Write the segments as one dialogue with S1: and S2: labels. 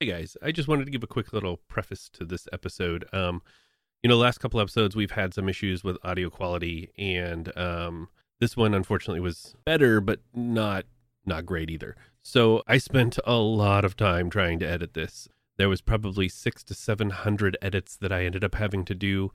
S1: Hey guys, I just wanted to give a quick little preface to this episode. Um, you know, last couple episodes we've had some issues with audio quality, and um, this one unfortunately was better, but not not great either. So I spent a lot of time trying to edit this. There was probably six to seven hundred edits that I ended up having to do.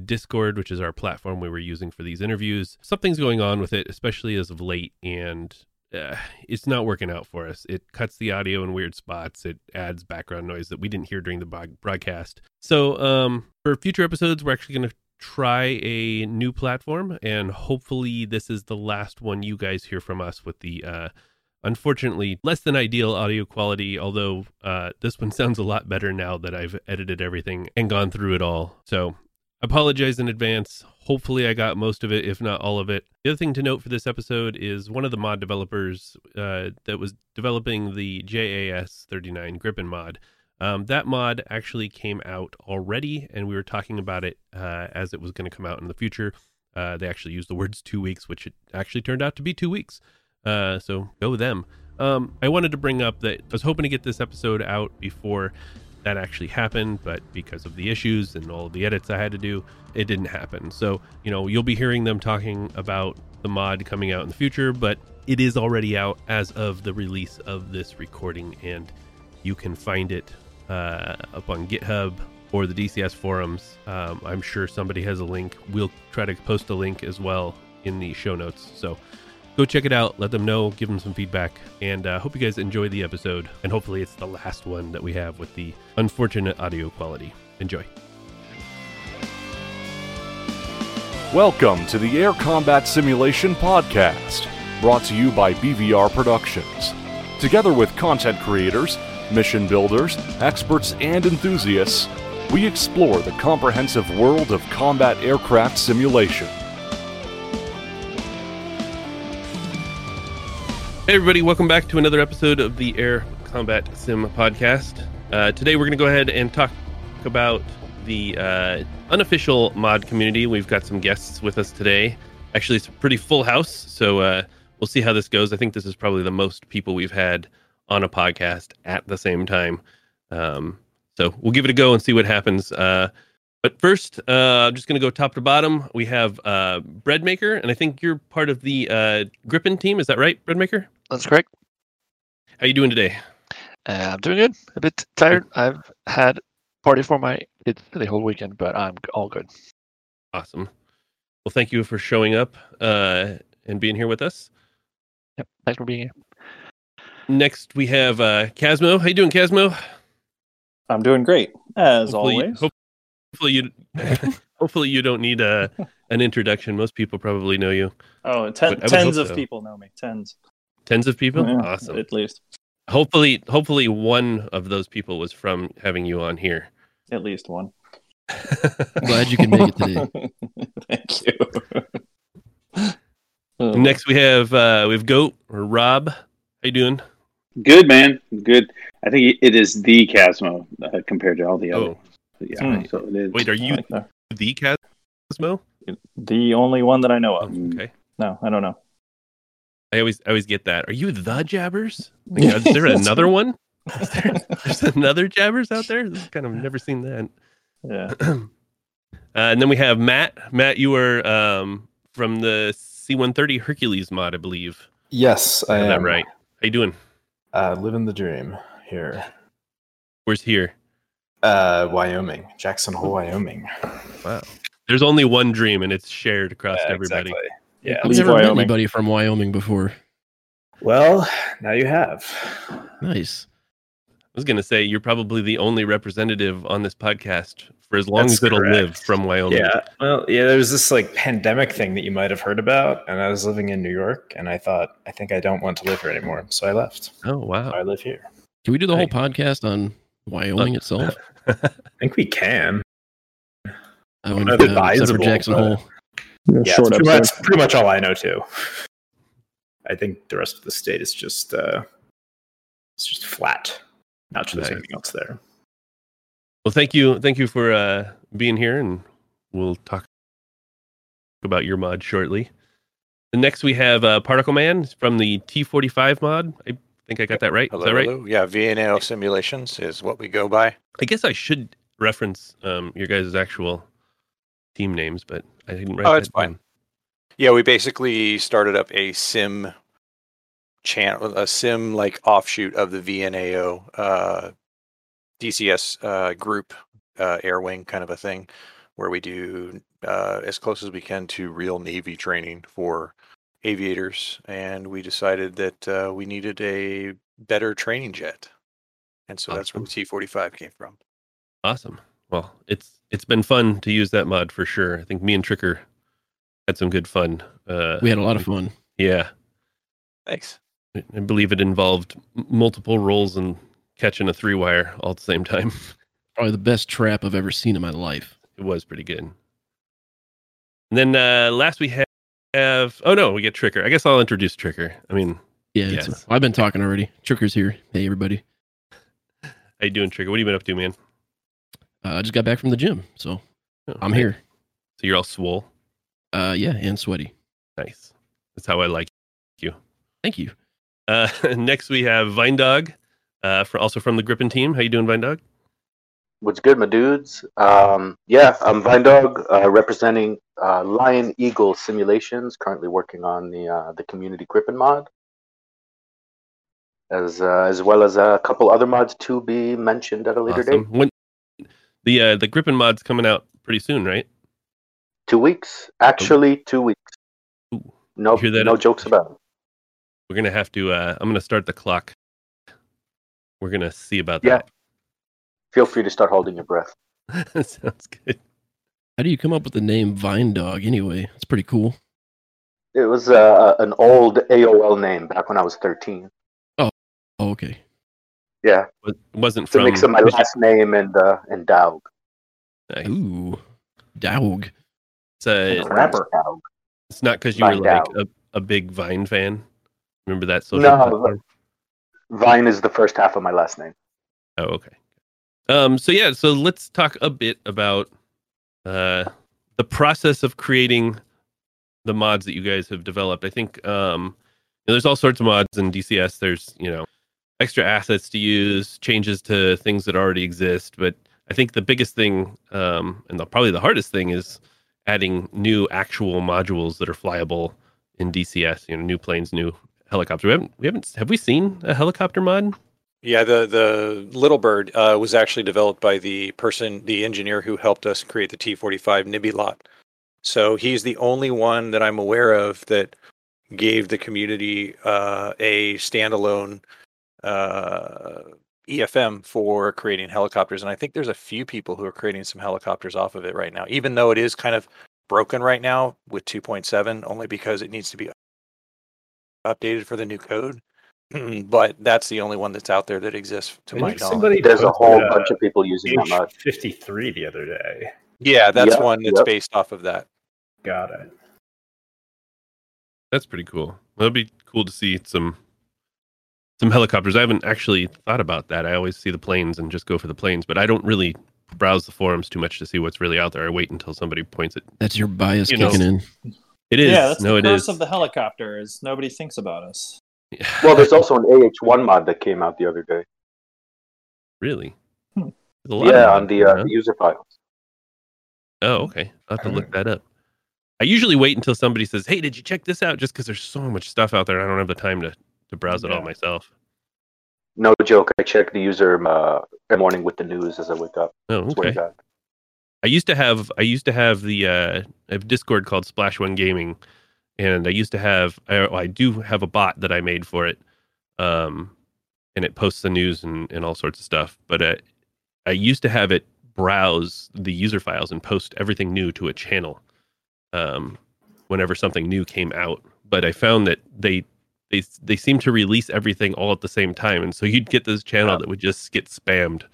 S1: Discord, which is our platform we were using for these interviews, something's going on with it, especially as of late, and uh, it's not working out for us. It cuts the audio in weird spots. It adds background noise that we didn't hear during the broadcast. So, um, for future episodes, we're actually going to try a new platform, and hopefully, this is the last one you guys hear from us with the. Uh, unfortunately, less than ideal audio quality, although uh, this one sounds a lot better now that I've edited everything and gone through it all. So, apologize in advance. Hopefully, I got most of it, if not all of it. The other thing to note for this episode is one of the mod developers uh, that was developing the JAS 39 Gripen mod. Um, that mod actually came out already, and we were talking about it uh, as it was going to come out in the future. Uh, they actually used the words two weeks, which it actually turned out to be two weeks. Uh, so go with them. Um, I wanted to bring up that I was hoping to get this episode out before that actually happened, but because of the issues and all the edits I had to do, it didn't happen. So, you know, you'll be hearing them talking about the mod coming out in the future, but it is already out as of the release of this recording, and you can find it uh, up on GitHub or the DCS forums. Um, I'm sure somebody has a link. We'll try to post a link as well in the show notes. So, go check it out. Let them know. Give them some feedback. And uh, hope you guys enjoy the episode. And hopefully, it's the last one that we have with the unfortunate audio quality. Enjoy.
S2: Welcome to the Air Combat Simulation Podcast, brought to you by BVR Productions. Together with content creators, mission builders, experts, and enthusiasts, we explore the comprehensive world of combat aircraft simulation.
S1: Hey, everybody, welcome back to another episode of the Air Combat Sim podcast. Uh, today, we're going to go ahead and talk about the uh, unofficial mod community. We've got some guests with us today. Actually, it's a pretty full house, so uh, we'll see how this goes. I think this is probably the most people we've had on a podcast at the same time. Um, so we'll give it a go and see what happens. But first, uh, I'm just going to go top to bottom. We have uh, Breadmaker, and I think you're part of the uh, Gripen team. Is that right, Breadmaker?
S3: That's correct.
S1: How are you doing today?
S3: Uh, I'm doing good. A bit tired. I've had party for my kids the whole weekend, but I'm all good.
S1: Awesome. Well, thank you for showing up uh, and being here with us.
S3: Yep. Thanks for being here.
S1: Next, we have uh, Casmo. How you doing, Casmo?
S4: I'm doing great, as hopefully, always.
S1: Hope, hopefully you, hopefully you don't need a an introduction. Most people probably know you.
S4: Oh, ten, tens of so. people know me. Tens.
S1: Tens of people.
S4: Yeah,
S1: awesome.
S4: At least.
S1: Hopefully, hopefully one of those people was from having you on here.
S4: At least one.
S5: Glad you can make it today.
S4: Thank you.
S1: Next, we have uh, we have Goat or Rob. How you doing?
S6: Good man, good. I think it is the Casmo uh, compared to all the other. Oh.
S1: Yeah, mm. so it is. Wait, are you like the Casmo?
S4: The only one that I know of.
S1: Oh, okay.
S4: No, I don't know.
S1: I always I always get that. Are you the Jabbers? Like, is there another one? Is There, there's another Jabbers out there. This kind of never seen that.
S4: Yeah.
S1: uh, and then we have Matt. Matt, you were um, from the C-130 Hercules mod, I believe.
S7: Yes, I, I am.
S1: That right? How you doing?
S7: Uh, living the dream here.
S1: Where's here?
S7: Uh, Wyoming, Jackson Hole, Wyoming.
S1: Wow. There's only one dream, and it's shared across yeah, everybody.
S7: Exactly. Yeah,
S5: I've never Wyoming. met anybody from Wyoming before.
S7: Well, now you have.
S5: Nice.
S1: I was going to say you're probably the only representative on this podcast for as long That's as it'll correct. live from Wyoming.
S7: Yeah. Well, yeah, there was this like pandemic thing that you might have heard about, and I was living in New York, and I thought, I think I don't want to live here anymore, so I left.
S1: Oh wow!
S7: So I live here.
S5: Can we do the whole podcast on Wyoming uh, itself?
S7: I think we can.
S5: I wouldn't uh, except for Jackson Hole.
S7: Yeah, yeah pretty much, pretty much all I know too. I think the rest of the state is just uh, it's just flat. Not sure nice. there's anything else there.
S1: Well, thank you, thank you for uh, being here, and we'll talk about your mod shortly. The next we have uh, Particle Man from the T45 mod. I think I got that right.
S8: Hello,
S1: is that right?
S8: hello. Yeah, VNAO simulations is what we go by.
S1: I guess I should reference um, your guys' actual team names, but I didn't write
S8: Oh, it's fine.
S1: down.
S8: Yeah, we basically started up a sim channel, a sim like offshoot of the VNAO uh, DCS uh, group, uh, Air Wing kind of a thing, where we do uh, as close as we can to real Navy training for aviators. And we decided that uh, we needed a better training jet. And so that's where the T 45 came from.
S1: Awesome. Well, it's it's been fun to use that mod for sure. I think me and Tricker had some good fun. Uh,
S5: We had a lot of fun.
S1: yeah,
S8: Thanks.
S1: I I believe it involved multiple rolls and catching a three wire all at the same time.
S5: Probably the best trap I've ever seen in my life.
S1: It was pretty good. And then uh, last we ha- have oh no, we get Tricker. I guess I'll introduce Tricker. I mean,
S5: Yeah,
S1: Yes.
S5: I've been talking already. Tricker's here. Hey, everybody.
S1: how you doing, Tricker? What have you been up to, man?
S5: Uh, I just got back from the gym, so
S1: Oh,
S5: I'm here.
S1: So you're all swole.
S5: Uh, yeah, and sweaty.
S1: Nice. That's how I like you.
S5: Thank you.
S1: Uh, next we have Vine Dog, uh, for also from the Gripen team. How you doing, Vine Dog?
S9: What's good, my dudes? Um, yeah, I'm Vine Dog, uh, representing uh, Lion Eagle Simulations. Currently working on the uh, the community Gripen mod, as uh, as well as a couple other mods to be mentioned at a later
S1: Awesome.
S9: date.
S1: When the uh, the Gripen mod's coming out pretty soon, right?
S9: Two weeks, actually, two weeks.
S1: Ooh.
S9: No, no jokes about it.
S1: We're gonna have to. Uh, I'm gonna start the clock. We're gonna see about
S9: Yeah. Feel free to start holding your breath.
S1: that. Sounds good.
S5: How do you come up with the name Vine Dog anyway? It's pretty cool.
S9: It was uh, an old AOL name back when I was 13.
S5: Oh, okay.
S9: Yeah,
S1: It wasn't
S9: it's a
S1: from.
S9: mix of my last name and uh, and Dog.
S1: Nice.
S5: Ooh, Dog.
S1: It's, uh,
S4: Rapper.
S9: Dog.
S1: it's not because you were like a, a big Vine fan. Remember that social
S9: No,
S1: platform?
S9: Vine is the first half of my last name.
S1: Oh, okay. Um, so yeah, so let's talk a bit about uh, the process of creating the mods that you guys have developed. I think um, you know, there's all sorts of mods in DCS. There's you know extra assets to use, changes to things that already exist. But I think the biggest thing, um, and the, probably the hardest thing, is adding new actual modules that are flyable in DCS. You know, new planes, new helicopters. We haven't, we haven't, have we seen a helicopter mod?
S8: Yeah, the the Little Bird uh, was actually developed by the person, the engineer who helped us create the T45 Nibbylot. So he's the only one that I'm aware of that gave the community uh, a standalone uh, EFM for creating helicopters, and I think there's a few people who are creating some helicopters off of it right now. Even though it is kind of broken right now with 2.7, only because it needs to be updated for the new code. but that's the only one that's out there that exists to
S7: I
S8: my knowledge.
S7: somebody
S9: There's a whole
S7: uh,
S9: bunch of people using that mod.
S7: H53 the other day.
S8: Yeah, that's
S9: Yep,
S8: one that's
S9: yep.
S8: based off of that.
S7: Got it.
S1: That's pretty cool. That'd be cool to see some some helicopters. I haven't actually thought about that. I always see the planes and just go for the planes, but I don't really browse the forums too much to see what's really out there. I wait until somebody points it.
S5: That's your bias
S1: You know.
S5: kicking in.
S1: It is.
S4: Yeah, that's
S1: no,
S4: the
S1: it
S4: curse
S1: is.
S4: of the helicopter is nobody thinks about us.
S9: Well, there's also an AH1 mod that came out the other day.
S1: really.
S4: Hmm.
S1: There's a lot
S9: Yeah, on the uh,
S1: huh?
S9: user files.
S1: Oh, okay. I'll have to look that up. I usually wait until somebody says, "Hey, did you check this out?" Just because there's so much stuff out there, I don't have the time to to browse it all myself.
S9: No joke. I check the user uh, every morning with the news as I wake up.
S1: Oh, okay. I used to have I used to have the uh, I have a Discord called Splash One Gaming, and I used to have I, I do have a bot that I made for it, um, and it posts the news and, and all sorts of stuff. But uh, I used to have it browse the user files and post everything new to a channel, um, whenever something new came out. But I found that they they they seem to release everything all at the same time, and so you'd get this channel that would just get spammed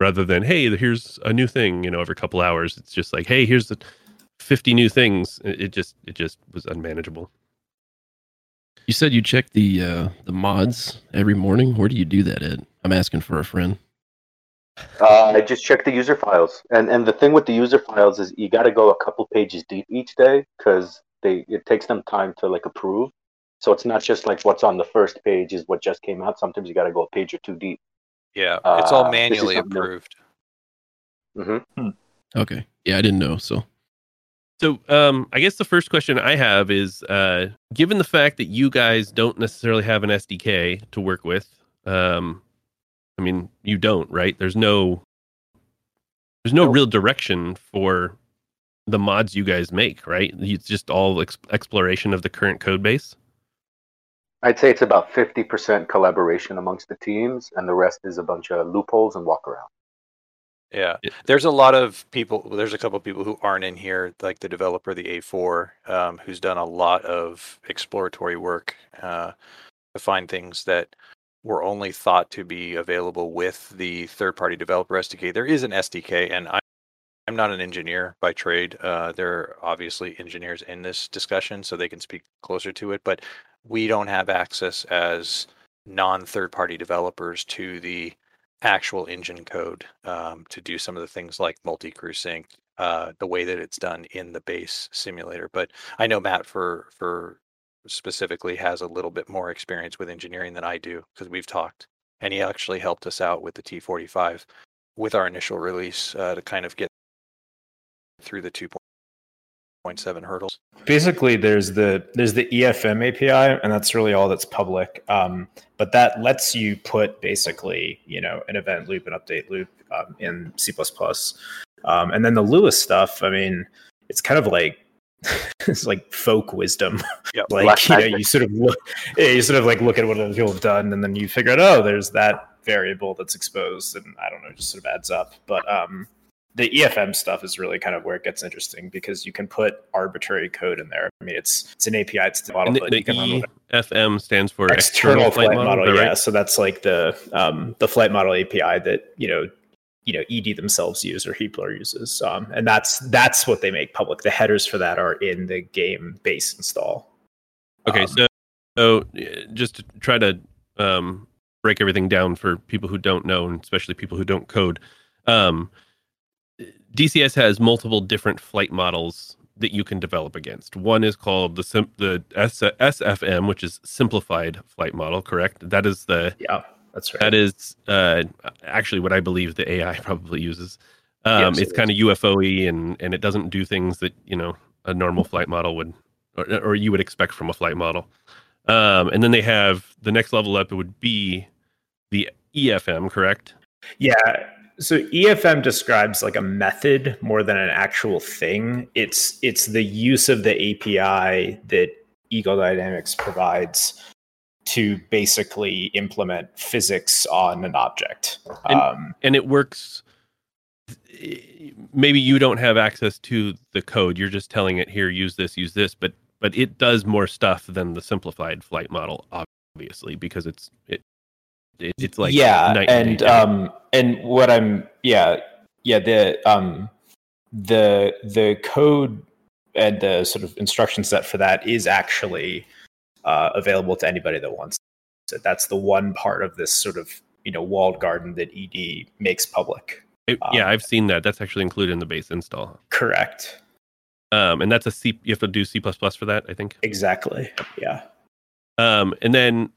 S1: rather than hey here's a new thing you know every couple hours it's just like hey here's the 50 new things it, it just it just was unmanageable
S5: You said you check the uh, the mods every morning. Where do you do that, Ed? I'm asking for a friend.
S9: Uh, I just check the user files, and and the thing with the user files is you got to go a couple pages deep each day because they it takes them time to like approve. So it's not just like what's on the first page is what just came out. Sometimes you got to go a page or two deep.
S8: Yeah, it's all
S9: Uh, this
S8: manually
S9: something that-
S8: approved.
S9: hmm
S5: Okay. Yeah, I didn't know. So
S1: So, um, I guess the first question I have is, uh, given the fact that you guys don't necessarily have an SDK to work with, um, I mean, you don't, right? There's no, there's no real direction for the mods you guys make, right? It's just all ex- exploration of the current code base.
S9: I'd say it's about 50% collaboration amongst the teams, and the rest is a bunch of loopholes and walk around.
S8: Yeah, there's a lot of people. There's a couple of people who aren't in here, like the developer, the A4, um, who's done a lot of exploratory work uh, to find things that were only thought to be available with the third-party developer SDK. There is an SDK, and I, I'm not an engineer by trade. Uh, there are obviously engineers in this discussion, so they can speak closer to it. But we don't have access as non-third-party developers to the actual engine code um, to do some of the things like multi-crew sync, uh, the way that it's done in the base simulator. But I know Matt for for specifically has a little bit more experience with engineering than I do because we've talked, and he actually helped us out with the T45 with our initial release uh, to kind of get through the 2.7 hurdles.
S7: basically there's the there's the efm api and that's really all that's public. Um, but that lets you put basically you know an event loop an update loop um, in c++ um, and then the Lua stuff i mean it's kind of like it's like folk wisdom.
S8: Yep.
S7: like you know you sort of look you sort of like look at what other people have done and then you figure out oh there's that variable that's exposed and i don't know it just sort of adds up. But um the EFM stuff is really kind of where it gets interesting because you can put arbitrary code in there. I mean, it's it's an API, it's the model,
S1: the,
S7: but
S1: the
S7: you can run
S1: EFM stands for
S7: external flight model.
S1: is that
S7: yeah,
S1: right?
S7: so that's like the um, the flight model API that you know you know ED themselves use or Heatblur uses, um, and that's that's what they make public. The headers for that are in the game base install.
S1: Okay,
S7: Um,
S1: so so uh, just to try to um, break everything down for people who don't know, and especially people who don't code, um, DCS has multiple different flight models that you can develop against. One is called the sim- the S- SFM, which is simplified flight model. Correct? That is the
S7: Yeah, that's right.
S1: that is uh, actually what I believe the AI probably uses. Um,
S7: Yes,
S1: it's kind of UFO-y and and it doesn't do things that you know a normal flight model would or, or you would expect from a flight model. Um, and then they have the next level up. It would be the EFM, correct?
S7: Yeah. So EFM describes like a method more than an actual thing. It's it's the use of the API that Eagle Dynamics provides to basically implement physics on an object.
S1: And-
S7: um,
S1: And it works. Maybe you don't have access to the code. You're just telling it here, use this, use this, but but it does more stuff than the simplified flight model, obviously, because it's it, it it's like
S7: yeah, and um, and what I'm yeah yeah the um the the code and the sort of instruction set for that is actually uh, available to anybody that wants it. That's the one part of this sort of you know walled garden that ED makes public.
S1: It- yeah,
S7: um,
S1: I've seen that. That's actually included in the base install.
S7: Correct.
S1: Um, and that's a C. You have to do C plus plus for that, I think.
S7: Exactly. Yeah.
S1: Um, and then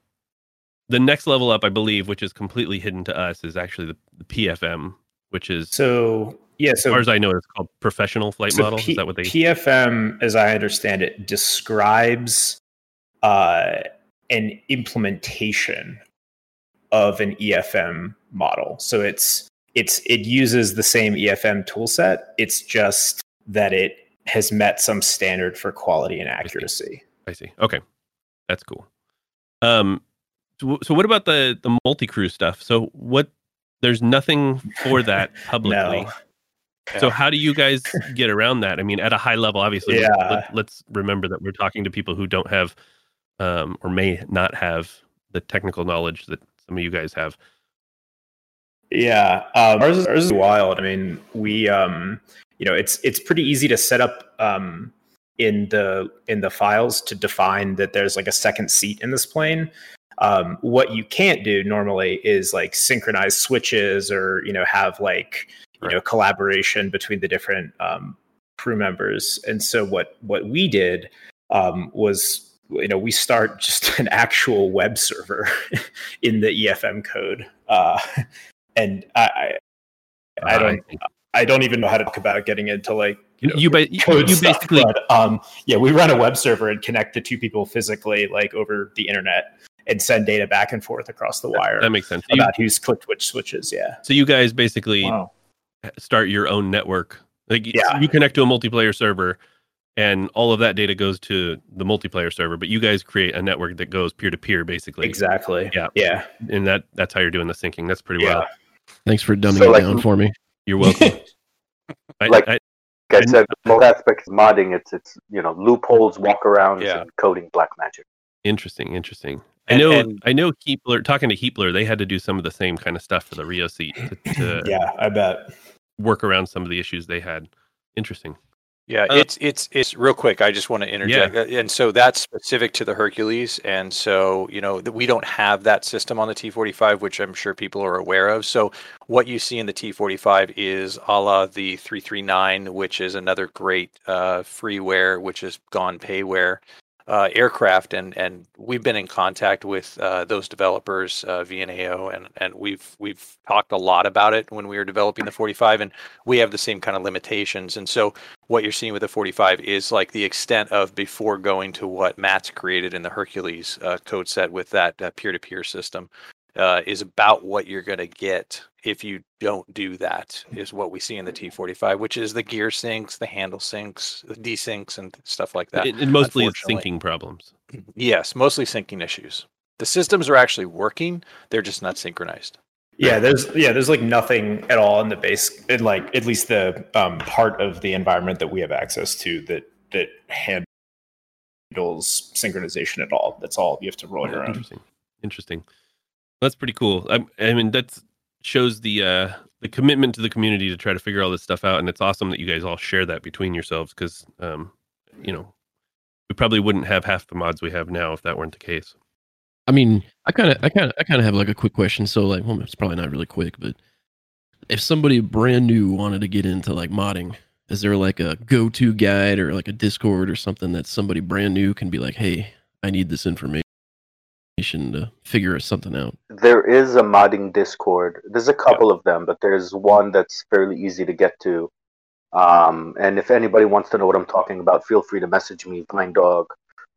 S1: the next level up, I believe, which is completely hidden to us, is actually the, the PFM, which is,
S7: So yeah.
S1: as
S7: So
S1: far as I know, it's called professional flight
S7: So
S1: model.
S7: P-
S1: is that what they?
S7: PFM, as I understand it, describes uh, an implementation of an EFM model. So it's it's it uses the same EFM toolset. It's just that it has met some standard for quality and accuracy.
S1: I see. Okay, that's cool. Um, so, so what about the the multi crew stuff? So what? There's nothing for that publicly.
S7: No.
S1: So how do you guys get around that? I mean, at a high level, obviously.
S7: Yeah.
S1: Let, let's remember that we're talking to people who don't have, um, or may not have the technical knowledge that some of you guys have.
S7: Yeah, um, ours, is, ours is wild. I mean, we, um, you know, it's it's pretty easy to set up um, in the in the files to define that there's like a second seat in this plane. Um, what you can't do normally is like synchronize switches or you know have like you know collaboration between the different um, crew members. And so what what we did um, was you know we start just an actual web server in the EFM code, uh, and I I, I don't I don't even know how to talk about getting into like you, know,
S1: you, ba-
S7: code
S1: you
S7: stuff,
S1: basically
S7: but, um yeah we run a web server and connect the two people physically like over the internet and send data back and forth across the wire
S1: that makes sense. You-
S7: about who's clicked which switches. Yeah.
S1: so you guys basically
S4: Wow.
S1: start your own network. Like
S7: Yeah.
S1: you connect to a multiplayer server and all of that data goes to the multiplayer server, but you guys create a network that goes peer to peer basically.
S7: Exactly.
S1: Yeah.
S7: Yeah.
S1: And that that's how you're doing the syncing. That's pretty
S7: Yeah.
S1: well.
S5: Thanks for dumbing
S9: So,
S5: it
S9: like-
S5: down for me.
S1: You're welcome. I,
S9: Like-
S1: I,
S9: Like I said, most aspects of modding, it's it's you know loopholes, walkarounds,
S8: Yeah.
S9: and coding black magic.
S1: interesting, interesting. I know
S8: and-
S1: I know Heatblur talking to Heatblur, they had to do some of the same kind of stuff for the Rio seat to, to
S7: Yeah. I bet.
S1: work around some of the issues they had. Interesting.
S8: Yeah,
S1: Uh,
S8: it's it's it's real quick. I just want to interject, Uh, and so that's specific to the Hercules, and so you know that we don't have that system on the T45, which I'm sure people are aware of. So what you see in the T45 is a la the 339, which is another great uh, freeware, which is gone payware uh, aircraft, and and we've been in contact with uh, those developers, uh, VNAO, and and we've we've talked a lot about it when we were developing the 45, and we have the same kind of limitations, and so what you're seeing with the 45 is like the extent of before going to what Matt's created in the Hercules uh, code set with that peer-to-peer system uh, is about what you're going to get if you don't do that is what we see in the T45, which is the gear syncs, the handle syncs, the desyncs, and stuff like that.
S1: And, and mostly it's
S8: unfortunately.
S1: syncing problems.
S8: Yes, mostly syncing issues. The systems are actually working; they're just not synchronized.
S7: Yeah, there's yeah, there's like nothing at all in the base, in like at least the um, part of the environment that we have access to that that handles synchronization at all. That's all you have to roll your own.
S1: Interesting. Interesting. That's pretty cool. I, I mean, that shows the uh, the commitment to the community to try to figure all this stuff out, and it's awesome that you guys all share that between yourselves because, um, you know, we probably wouldn't have half the mods we have now if that weren't the case.
S5: I mean, I kind of, I kind of, I kind of have like a quick question. So, like, well, it's probably not really quick, but if somebody brand new wanted to get into like modding, is there like a go-to guide or like a Discord or something that somebody brand new can be like, hey, I need this information to figure something out?
S9: There is a modding Discord. There's a couple of them, but there's one that's fairly easy to get to. Um, and if anybody wants to know what I'm talking about, feel free to message me, Vine Dog,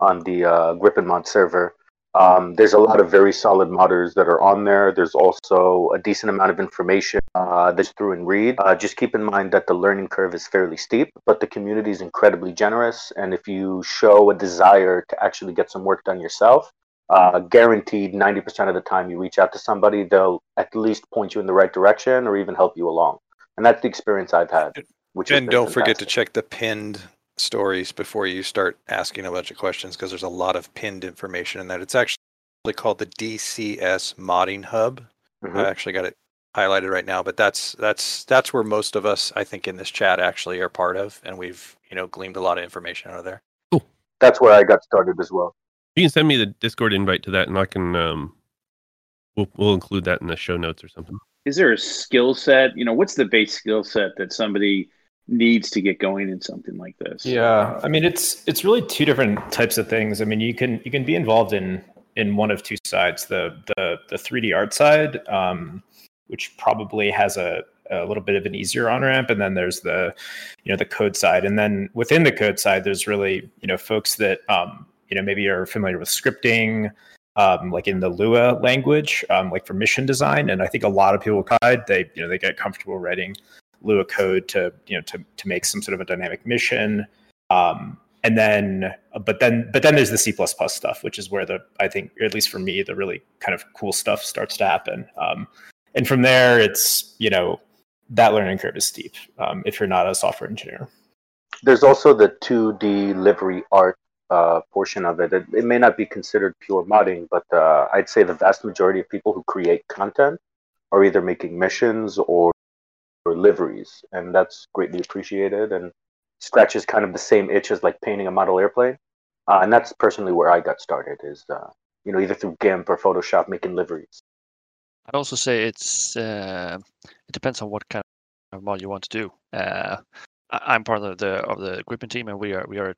S9: on the uh, Gripen Mod server. Um, there's a lot of very solid modders that are on there. There's also a decent amount of information uh, that's through and read. Uh, just keep in mind that the learning curve is fairly steep, but the community is incredibly generous. And if you show a desire to actually get some work done yourself, uh, guaranteed 90% of the time you reach out to somebody, they'll at least point you in the right direction or even help you along. And that's the experience I've had. Which
S8: And don't forget to check the pinned stories before you start asking a bunch of questions because there's a lot of pinned information in that. It's actually called the DCS Modding Hub.
S9: Mhm.
S8: I actually got it highlighted right now, but that's that's that's where most of us, I think, in this chat actually are part of, and we've you know gleaned a lot of information out of there. Cool.
S9: That's where I got started as well.
S1: You can send me the Discord invite to that, and I can um, we'll we'll include that in the show notes or something.
S6: Is there a skill set? You know, what's the base skill set that somebody needs to get going in something like this?
S7: Yeah, I mean it's it's really two different types of things. I mean you can you can be involved in in one of two sides. The the the 3D art side, um, which probably has a a little bit of an easier on ramp, and then there's the you know the code side, and then within the code side, there's really you know folks that um, you know maybe you're familiar with scripting. Um, like in the Lua language, um, like for mission design, and I think a lot of people they you know they get comfortable writing Lua code to you know to to make some sort of a dynamic mission. Um, and then, but then, but then there's the C stuff, which is where the I think, at least for me, the really kind of cool stuff starts to happen. Um, and from there, it's you know that learning curve is steep um, if you're not a software engineer.
S9: There's also the 2D livery art uh, portion of it. it. It may not be considered pure modding, but uh, I'd say the vast majority of people who create content are either making missions or, or liveries, and that's greatly appreciated and scratches kind of the same itch as like painting a model airplane. Uh, and that's personally where I got started is, uh, you know, either through GIMP or Photoshop making liveries.
S3: I'd also say it's uh, it depends on what kind of mod you want to do. Uh, I'm part of the of the Gripen team, and we are we are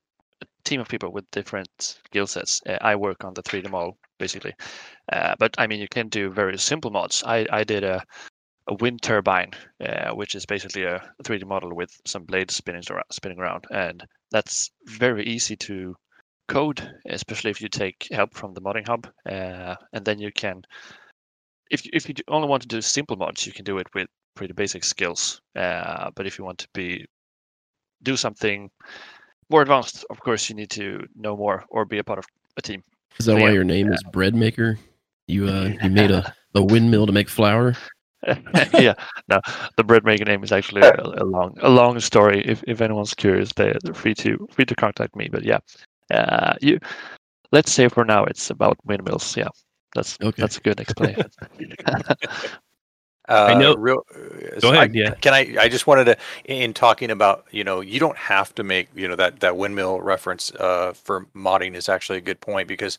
S3: team of people with different skill sets. Uh, I work on the 3D model basically, uh, but I mean you can do very simple mods. I I did a a wind turbine, uh, which is basically a 3D model with some blades spinning around, spinning around, and that's very easy to code, especially if you take help from the modding hub, uh, and then you can. If if you only want to do simple mods, you can do it with pretty basic skills. Uh, but if you want to be do something more advanced, of course, you need to know more or be a part of a team.
S5: Is that
S3: So,
S5: why
S3: yeah.
S5: your name is Bread Maker? You uh, you made a, a windmill to make flour.
S3: yeah, no, the bread maker name is actually a, a long, a long story. If if anyone's curious, they, they're free to free to contact me. But yeah, uh, you let's say for now it's about windmills. Yeah, that's
S5: Okay.
S3: that's a good explanation.
S8: Uh,
S1: I know-
S8: Real,
S1: Go
S8: I-
S1: ahead, yeah.
S8: Can I? I just wanted to, in talking about, you know, you don't have to make, you know, that that windmill reference uh, for modding is actually a good point because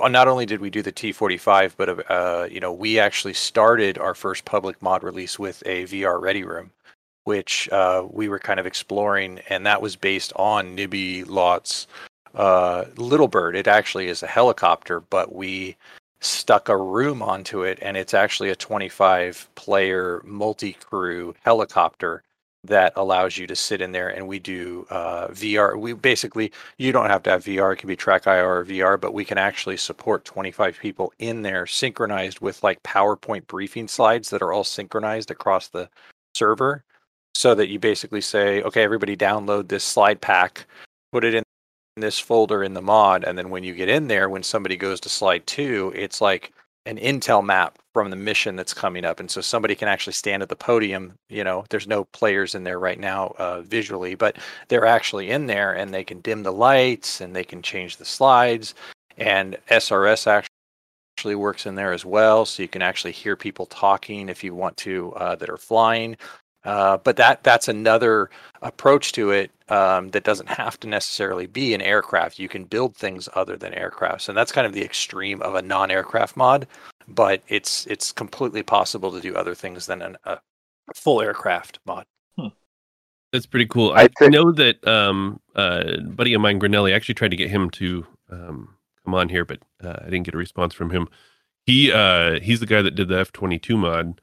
S8: uh, not only did we do the T45, but uh, you know, we actually started our first public mod release with a VR ready room, which uh, we were kind of exploring, and that was based on Nibbylot's uh, Little Bird. It actually is a helicopter, but we stuck a room onto it and it's actually a 25 player multi-crew helicopter that allows you to sit in there and we do uh, VR. We basically you don't have to have VR, it can be track IR or VR, but we can actually support 25 people in there synchronized with like PowerPoint briefing slides that are all synchronized across the server so that you basically say, okay, everybody download this slide pack, put it in this folder in the mod, and then when you get in there, when somebody goes to slide two, it's like an intel map from the mission that's coming up, and so somebody can actually stand at the podium. You know, there's no players in there right now uh, visually, but they're actually in there, and they can dim the lights, and they can change the slides, and SRS actually works in there as well, so you can actually hear people talking if you want to uh, that are flying. Uh, but that that's another approach to it um, that doesn't have to necessarily be an aircraft. You can build things other than aircrafts, and that's kind of the extreme of a non-aircraft mod. But it's it's completely possible to do other things than an, a full aircraft mod.
S1: That's pretty cool. I,
S9: I think-
S1: know that um, uh, a buddy of mine, Grinnelli, I actually tried to get him to um, come on here, but uh, I didn't get a response from him. He uh, he's the guy that did the F twenty two mod.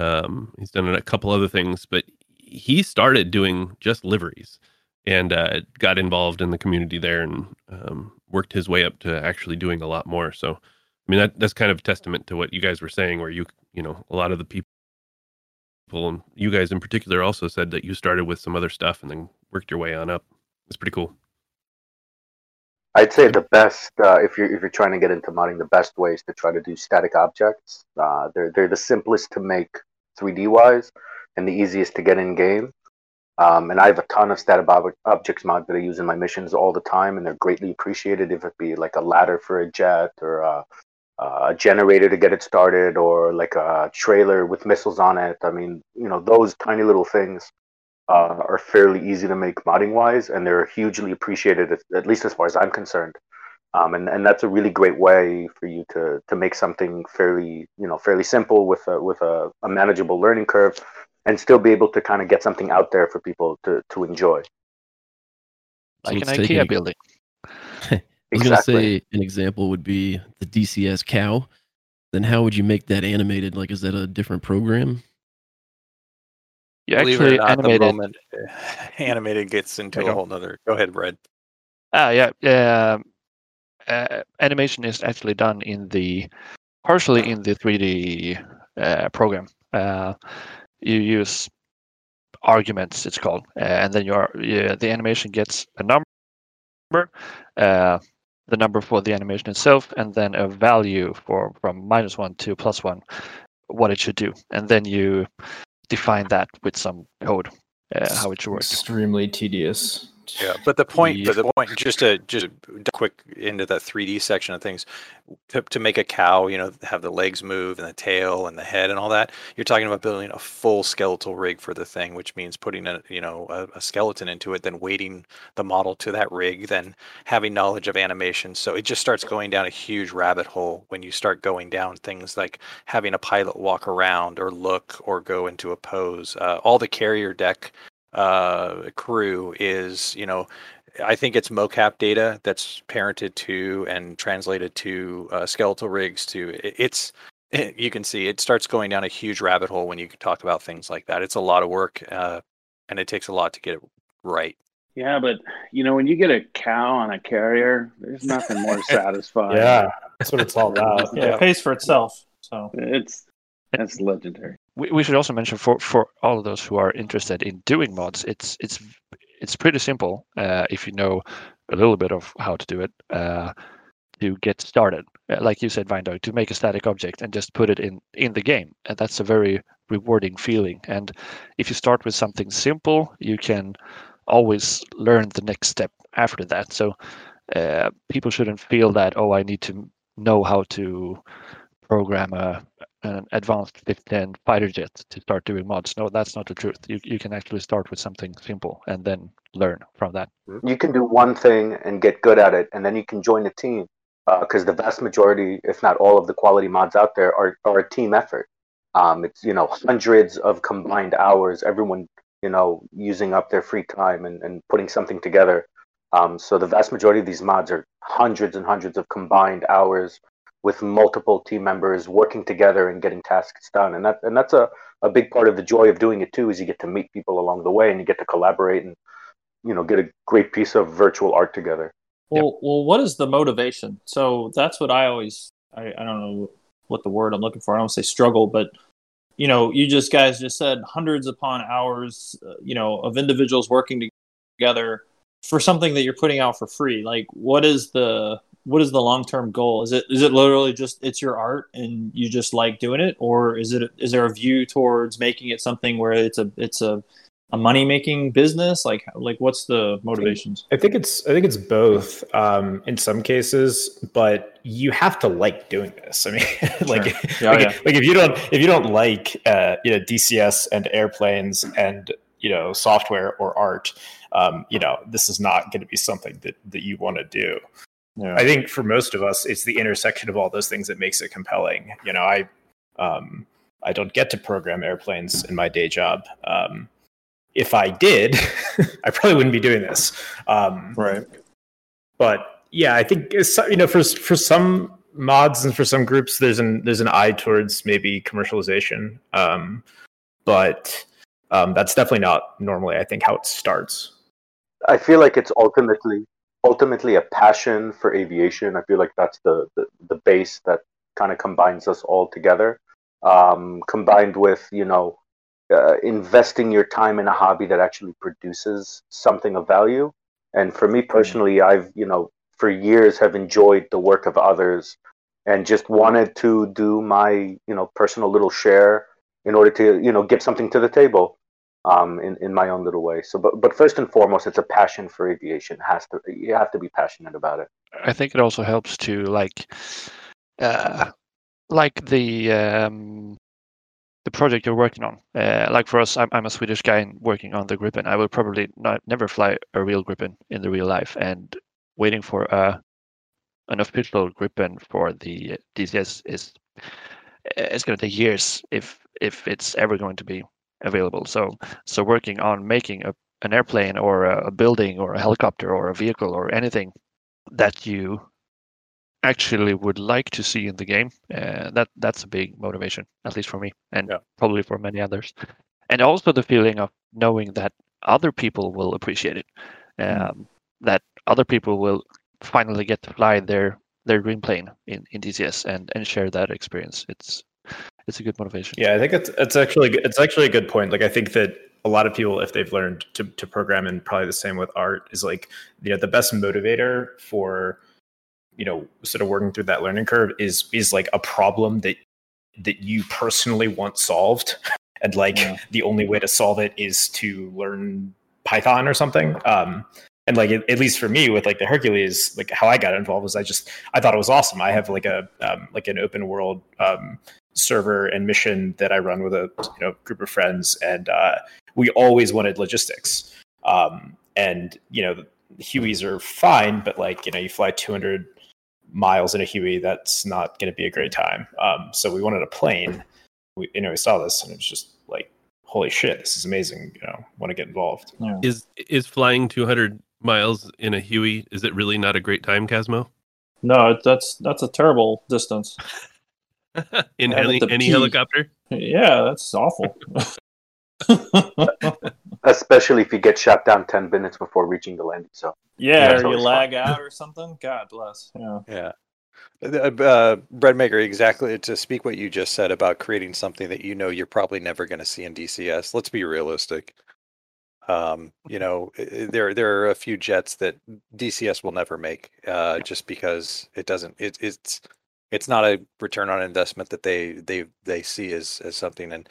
S1: Um, he's done a couple other things, but he started doing just liveries and uh, got involved in the community there and um, worked his way up to actually doing a lot more. So, I mean, that that's kind of a testament to what you guys were saying, where you you know a lot of the people and you guys in particular also said that you started with some other stuff and then worked your way on up. It's pretty cool.
S9: I'd say the best uh, if you're if you're trying to get into modding, the best way is to try to do static objects. Uh, they're they're the simplest to make 3D wise and the easiest to get in game. Um, and I have a ton of static ob- objects mod that I use in my missions all the time, and they're greatly appreciated. If it be like a ladder for a jet or a, a generator to get it started, or like a trailer with missiles on it. I mean, you know, those tiny little things uh, are fairly easy to make modding wise, and they're hugely appreciated, at, at least as far as I'm concerned. Um, and, and that's a really great way for you to, to make something fairly you know fairly simple with a, with a, a manageable learning curve, and still be able to kind of get something out there for people to, to enjoy.
S3: like an
S5: let's
S3: IKEA
S5: an-
S3: building.
S5: I was gonna say an example would be the DCS cow. Then how would you make that animated? Like, is that a different program?
S3: You
S8: Believe it
S3: actually
S8: or not, the
S3: animated.
S8: moment animated gets into a whole nother. Go ahead, Brad.
S3: Ah, yeah. yeah. Uh, animation is actually done in the partially in the 3D uh, program. Uh, you use arguments, it's called, uh, and then your yeah, the animation gets a number, uh, the number for the animation itself, and then a value for from minus one to plus one, what it should do, and then you define that with some code, uh, how it should work.
S4: Extremely tedious.
S8: Yeah, but the point, but the point, just to just a quick into that 3D section of things, to, to make a cow, you know, have the legs move and the tail and the head and all that. You're talking about building a full skeletal rig for the thing, which means putting a you know a, a skeleton into it, then weighting the model to that rig, then having knowledge of animation. So it just starts going down a huge rabbit hole when you start going down things like having a pilot walk around or look or go into a pose. Uh, all the carrier deck uh, crew is, you know, I think it's mocap data that's parented to and translated to uh, skeletal rigs. To it's you can see it starts going down a huge rabbit hole when you talk about things like that. It's a lot of work, uh, and it takes a lot to get it right.
S6: Yeah, but you know when you get a cow on a carrier, there's nothing more satisfying.
S7: Yeah, that's what it's all about.
S4: Yeah, it pays for itself. So
S6: it's that's legendary.
S3: We, we should also mention for for all of those who are interested in doing mods, it's it's it's pretty simple uh, if you know a little bit of how to do it uh, to get started. Uh, like you said, Vine Dog, to make a static object and just put it in in the game, and that's a very rewarding feeling. And if you start with something simple, you can always learn the next step after that. So uh, people shouldn't feel that oh, I need to know how to program a an advanced 15 fighter jet to start doing mods. No, that's not the truth. You you can actually start with something simple and then learn from that.
S9: You can do one thing and get good at it, and then you can join a team. Because uh, the vast majority, if not all, of the quality mods out there are, are a team effort. Um, it's you know hundreds of combined hours, everyone you know using up their free time and, and putting something together. Um, so the vast majority of these mods are hundreds and hundreds of combined hours with multiple team members working together and getting tasks done. And that and that's a, a big part of the joy of doing it too, is you get to meet people along the way and you get to collaborate and you know get a great piece of virtual art together.
S4: Well, yep. well, what is the motivation? So that's what I always I, I don't know what the word I'm looking for. I don't say struggle, but you know, you just guys just said hundreds upon hours, uh, you know, of individuals working together for something that you're putting out for free. Like, what is the what is the long term goal? Is it is it literally just it's your art and you just like doing it, or is it is there a view towards making it something where it's a it's a a money making business? Like like what's the motivations?
S7: I think it's I think it's both um, in some cases, but you have to like doing this. I mean, like,
S4: yeah,
S7: like,
S4: yeah.
S7: like if you don't if you don't like uh, you know DCS and airplanes and you know software or art, um, you know this is not going to be something that that you want to do.
S4: Yeah.
S7: I think for most of us, it's the intersection of all those things that makes it compelling. You know, I um, I don't get to program airplanes in my day job. Um, if I did, I probably wouldn't be doing this. Um,
S4: right.
S7: But yeah, I think you know for for some mods and for some groups, there's an there's an eye towards maybe commercialization. Um, but um, that's definitely not normally, I think, how it starts.
S9: I feel like it's ultimately ultimately a passion for aviation. I feel like that's the the, the base that kind of combines us all together. Um, combined with you know uh, investing your time in a hobby that actually produces something of value. And for me personally, I've you know for years have enjoyed the work of others and just wanted to do my you know personal little share in order to you know give something to the table um, in in my own little way. So, but but first and foremost, it's a passion for aviation. It has to you have to be passionate about it.
S3: I think it also helps to like, uh, like the um, the project you're working on. Uh, like for us, I'm, I'm a Swedish guy and working on the Gripen. I will probably not never fly a real Gripen in the real life, and waiting for a an official Gripen for the DCS is it's going to take years if if it's ever going to be available. So so working on making a, an airplane or a, a building or a helicopter or a vehicle or anything that you actually would like to see in the game uh, that that's a big motivation at least for me and
S8: Yeah.
S3: probably for many others and also the feeling of knowing that other people will appreciate it um, that other people will finally get to fly their their dream plane in, in DCS and and share that experience it's it's a good motivation
S7: Yeah, I think it's it's actually it's actually a good point. Like I think that a lot of people, if they've learned to, to program, and probably the same with art, is like you know the best motivator for you know sort of working through that learning curve is is like a problem that that you personally want solved, and like
S4: Yeah.
S7: the only way to solve it is to learn Python or something. Um, and like at, at least for me with like the Hercules, like how I got involved was I just I thought it was awesome. I have like a um, like an open world um, server and mission that I run with a you know group of friends, and uh, we always wanted logistics. Um, and you know, Hueys are fine, but like you know, you fly 200 miles in a Huey, that's not going to be a great time. Um, so we wanted a plane. We you know we saw this, and it was just like, holy shit, this is amazing. You know, want to get involved.
S4: Yeah.
S1: Is is flying 200 miles in a Huey, is it really not a great time, Casmo?
S4: No, that's that's a terrible distance.
S1: in
S4: I have
S1: any,
S4: to pee.
S1: helicopter?
S4: Yeah, that's awful.
S9: Especially if you get shot down ten minutes before reaching the landing zone.
S4: yeah,
S9: That's
S4: or you lag
S9: fun.
S4: out or something. God bless. Yeah.
S8: Yeah. Uh, uh, bread maker, exactly to speak what you just said about creating something that you know you're probably never going to see in DCS. Let's be realistic. Um, you know, i- i- there there are a few jets that DCS will never make, uh, just because it doesn't. It, it's it's not a return on investment that they they they see as as something. And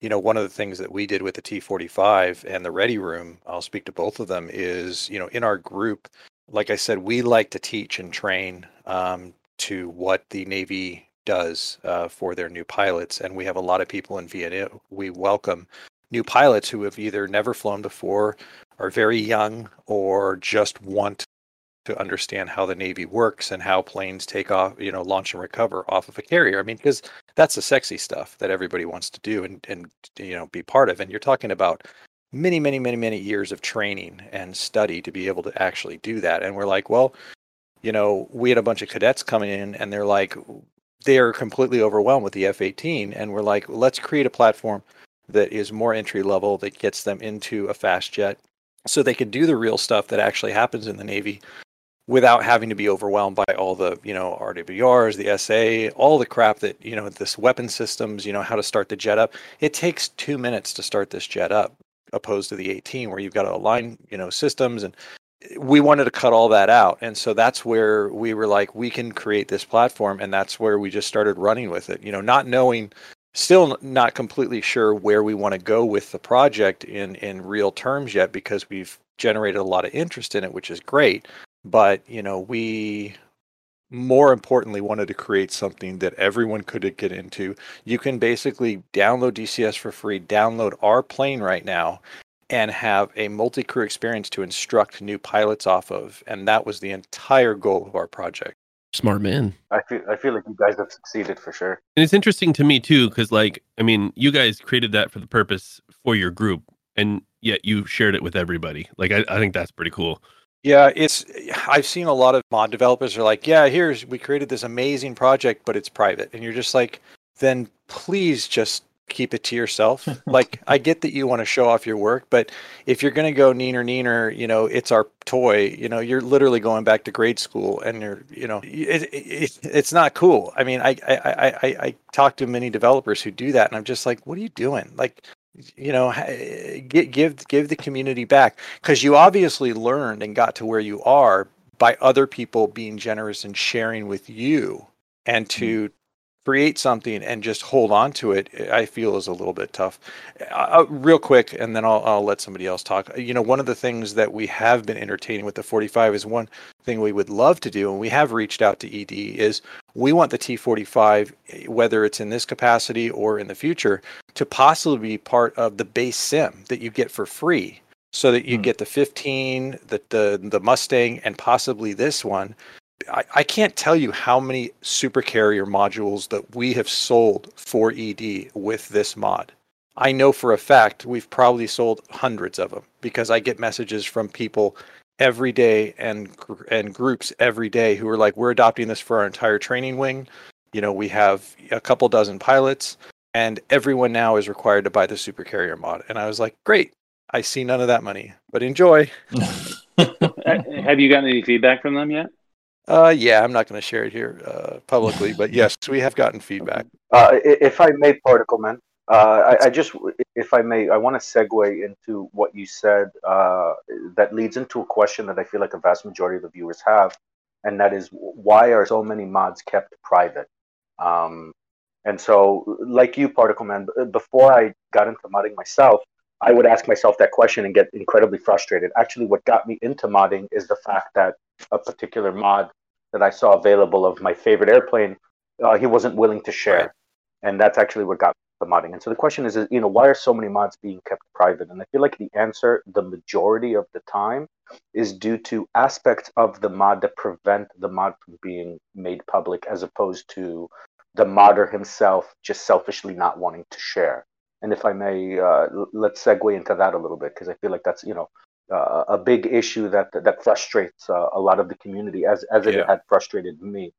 S8: you know, one of the things that we did with the T45 and the Ready Room, I'll speak to both of them, is you know, in our group, like I said, we like to teach and train um, to what the Navy does uh, for their new pilots. And we have a lot of people in Vienna. We welcome new pilots who have either never flown before, are very young, or just want to understand how the Navy works and how planes take off, you know, launch and recover off of a carrier. I mean, because that's the sexy stuff that everybody wants to do and, and you know, be part of. And you're talking about many, many, many, many years of training and study to be able to actually do that. And we're like, well, you know, we had a bunch of cadets coming in and they're like, they're completely overwhelmed with the F 18. And we're like, let's create a platform that is more entry level that gets them into a fast jet so they can do the real stuff that actually happens in the Navy without having to be overwhelmed by all the, you know, RWRs, the SA, all the crap that, you know, this weapon systems, you know, how to start the jet up. It takes two minutes to start this jet up opposed to the 18 where you've got to align, you know, systems and we wanted to cut all that out and so that's where we were like we can create this platform and that's where we just started running with it you know not knowing still not completely sure where we want to go with the project in in real terms yet because we've generated a lot of interest in it which is great but you know we more importantly wanted to create something that everyone could get into you can basically download dcs for free download our plane right now and have a multi-crew experience to instruct new pilots off of and that was the entire goal of our project
S5: Smart man.
S9: I feel I feel like you guys have succeeded for sure.
S1: And it's interesting to me too, because like, I mean, you guys created that for the purpose for your group, and yet you shared it with everybody. Like, I, I think that's pretty cool.
S8: Yeah it's i've seen a lot of mod developers are like yeah here's we created this amazing project but it's private. And you're just like then please just keep it to yourself. Like i get that you want to show off your work but if you're going to go neener neener you know it's our toy you know you're literally going back to grade school and you're you know it, it, it, it's not cool. I mean I, I i i i talk to many developers who do that and i'm just like what are you doing? Like you know give give give the community back because you obviously learned and got to where you are by other people being generous and sharing with you and mm. to create something and just hold on to it i feel is a little bit tough uh, real quick and then I'll, I'll let somebody else talk you know one of the things that we have been entertaining with the 45 is one thing we would love to do and we have reached out to ed is we want the t45 eh, whether it's in this capacity or in the future to possibly be part of the base sim that you get for free so that you
S4: Hmm.
S8: get the 15 the, the the mustang and possibly this one I, I can't tell you how many super carrier modules that we have sold for ed with this mod. I know for a fact we've probably sold hundreds of them because i get messages from people every day and and groups every day who are like we're adopting this for our entire training wing. You know we have a couple dozen pilots and everyone now is required to buy the super carrier mod. And i was like great. I see none of that money but enjoy.
S6: Uh, Have you gotten any feedback from them yet?
S8: Uh yeah i'm not going to share it here uh, publicly but yes we have gotten feedback
S9: Uh, if I may, Particle Man, uh, I, I just, if I may, I want to segue into what you said. Uh, that leads into a question that I feel like a vast majority of the viewers have, and that is, why are so many mods kept private? Um, and so, like you, Particle Man, before I got into modding myself, I would ask myself that question and get incredibly frustrated. Actually, what got me into modding is the fact that a particular mod that I saw available of my favorite airplane, uh, he wasn't willing to share
S8: Right.
S9: and that's actually what got the modding. And so the question is, is, you know, why are so many mods being kept private? And I feel like the answer, the majority of the time, is due to aspects of the mod that prevent the mod from being made public, as opposed to the modder himself just selfishly not wanting to share. And if I may, uh, let's segue into that a little bit because I feel like that's you know uh, a big issue that that frustrates uh, a lot of the community, as as it
S8: Yeah.
S9: had frustrated me.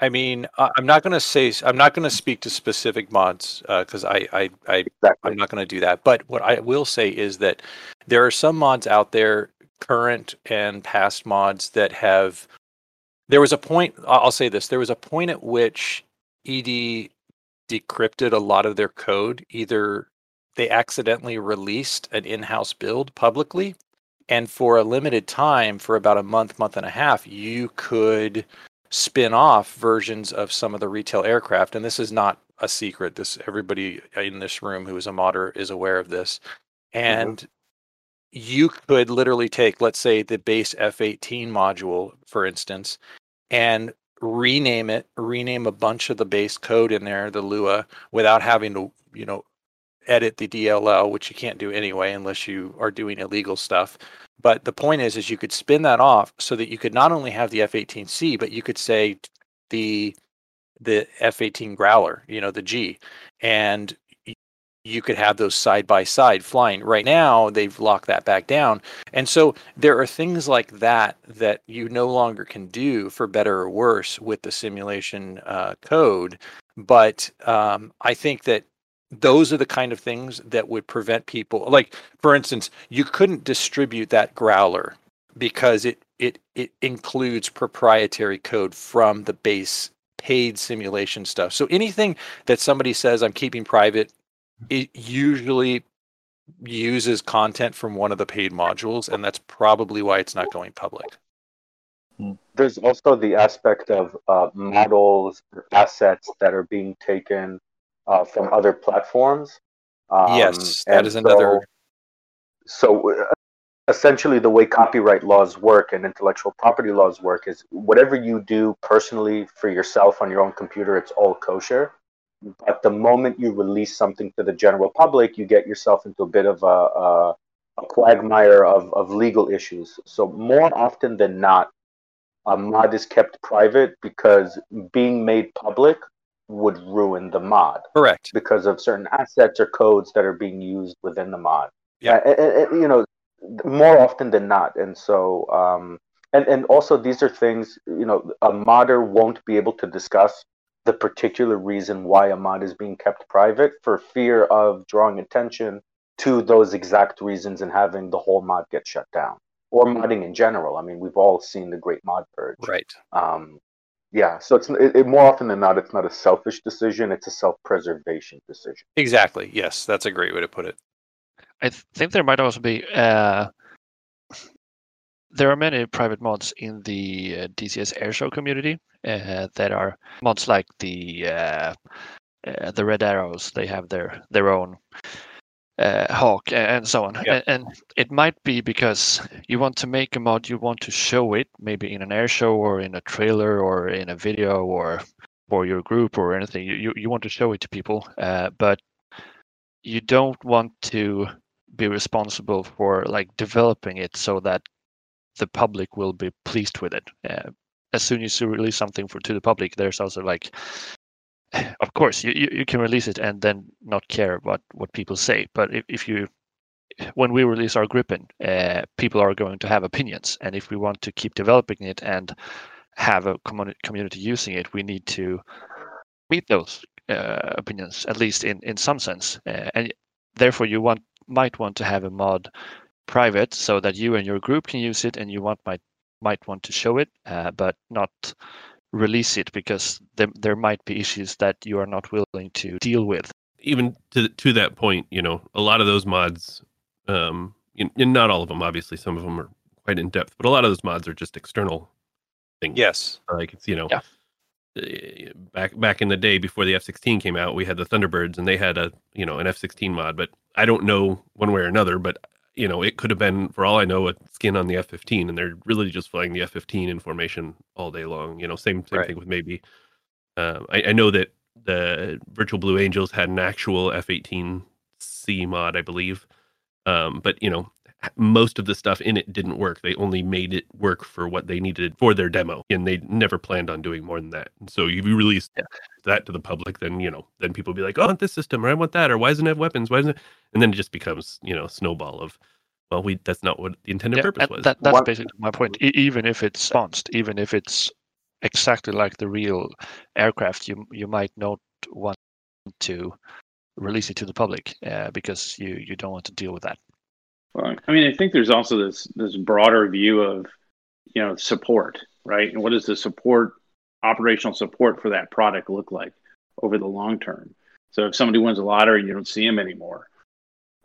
S8: I mean, I'm not going to say I'm not going to speak to specific mods because I, I I
S9: Exactly.
S8: I'm not going to do that. But what I will say is that there are some mods out there, current and past mods, that have. There was a point. I'll say this: there was a point at which ED decrypted a lot of their code. Either they accidentally released an in-house build publicly, and for a limited time, for about a month, month and a half, you could spin off versions of some of the retail aircraft. And this is not a secret. This everybody in this room who is a modder is aware of this. Mm-hmm. And you could literally take let's say the base f18 module for instance and rename it rename a bunch of the base code in there the lua without having to you know edit the dll which you can't do anyway unless you are doing illegal stuff but the point is, is you could spin that off so that you could not only have the F-18C, but you could say the the F-18 Growler, you know, the G, and you could have those side by side flying. Right now, they've locked that back down, and so there are things like that that you no longer can do for better or worse with the simulation uh, code. But um, I think that those are the kind of things that would prevent people like for instance you couldn't distribute that growler because it it it includes proprietary code from the base paid simulation stuff. So anything that somebody says i'm keeping private it usually uses content from one of the paid modules and that's probably why it's not going public.
S9: There's also the aspect of uh, models, assets that are being taken uh, from other platforms. Um,
S8: yes that is another
S9: So, so uh, essentially, the way copyright laws work and intellectual property laws work is whatever you do personally for yourself on your own computer, it's all kosher. But the moment you release something to the general public, you get yourself into a bit of a, a, a quagmire of, of legal issues. So, more often than not, a mod is kept private because being made public would ruin the mod
S8: correct
S9: because of certain assets or codes that are being used within the mod.
S8: Yeah.
S9: Uh, and- and, you know, more often than not. And so, um, and and also these are things you know a modder won't be able to discuss the particular reason why a mod is being kept private for fear of drawing attention to those exact reasons and having the whole mod get shut down or modding in general. I mean, we've all seen the Great Mod Purge.
S8: right
S9: Um, yeah, so it's it, it, more often than not, it's not a selfish decision; it's a self-preservation decision.
S8: exactly yes that's a great way to put it
S3: I th- think there might also be. Uh, there are many private mods in the uh, DCS Airshow community uh, that are mods like the uh, uh, the Red Arrows. They have their their own uh, Hawk and so on.
S8: Yeah.
S3: And, it might be because you want to make a mod, you want to show it maybe in an air show or in a trailer or in a video or for your group or anything. You you, you want to show it to people, uh, but you don't want to be responsible for like developing it so that the public will be pleased with it. Uh, as soon as you release something for to the public, there's also like, of course, you, you, can release it and then not care about what people say. But if, if you, when we release our Gripen, uh, people are going to have opinions, and if we want to keep developing it and have a communi- community using it, we need to meet those uh, opinions at least in in some sense, uh, and therefore you want might want to have a mod private so that you and your group can use it and you want might might want to show it uh, but not release it because there, there might be issues that you are not willing to deal with
S1: even to to that point, you know, a lot of those mods, um, and and not all of them, obviously, some of them are quite in depth, but a lot of those mods are just external things.
S8: yes
S1: like it's you know,
S3: Yeah.
S1: uh, back back in the day before the F sixteen came out, we had the Thunderbirds, and they had a you know an F sixteen mod, but I don't know one way or another, but you know, it could have been for all I know a skin on the F fifteen, and they're really just flying the F fifteen in formation all day long. You know, same same
S8: Right.
S1: thing with maybe. Um, I, I know that the Virtual Blue Angels had an actual F eighteen C mod, I believe, um, but you know, most of the stuff in it didn't work. They only made it work for what they needed for their demo, and they never planned on doing more than that. And so if you release
S3: Yeah.
S1: that to the public, then you know, then people be like, "Oh, I want this system, or I want that, or why doesn't it have weapons? Why doesn't it?" And then it just becomes you know, snowball of well, we that's not what the intended
S3: Yeah,
S1: purpose was.
S3: that, that's
S9: One-
S3: basically my point. E- even if it's sponsored, even if it's exactly like the real aircraft, you you might not want to release it to the public uh, because you you don't want to deal with that.
S6: Well, I mean, I think there's also this this broader view of you know support, right? And what does the support, operational support for that product look like over the long term? So if somebody wins a lottery and you don't see them anymore,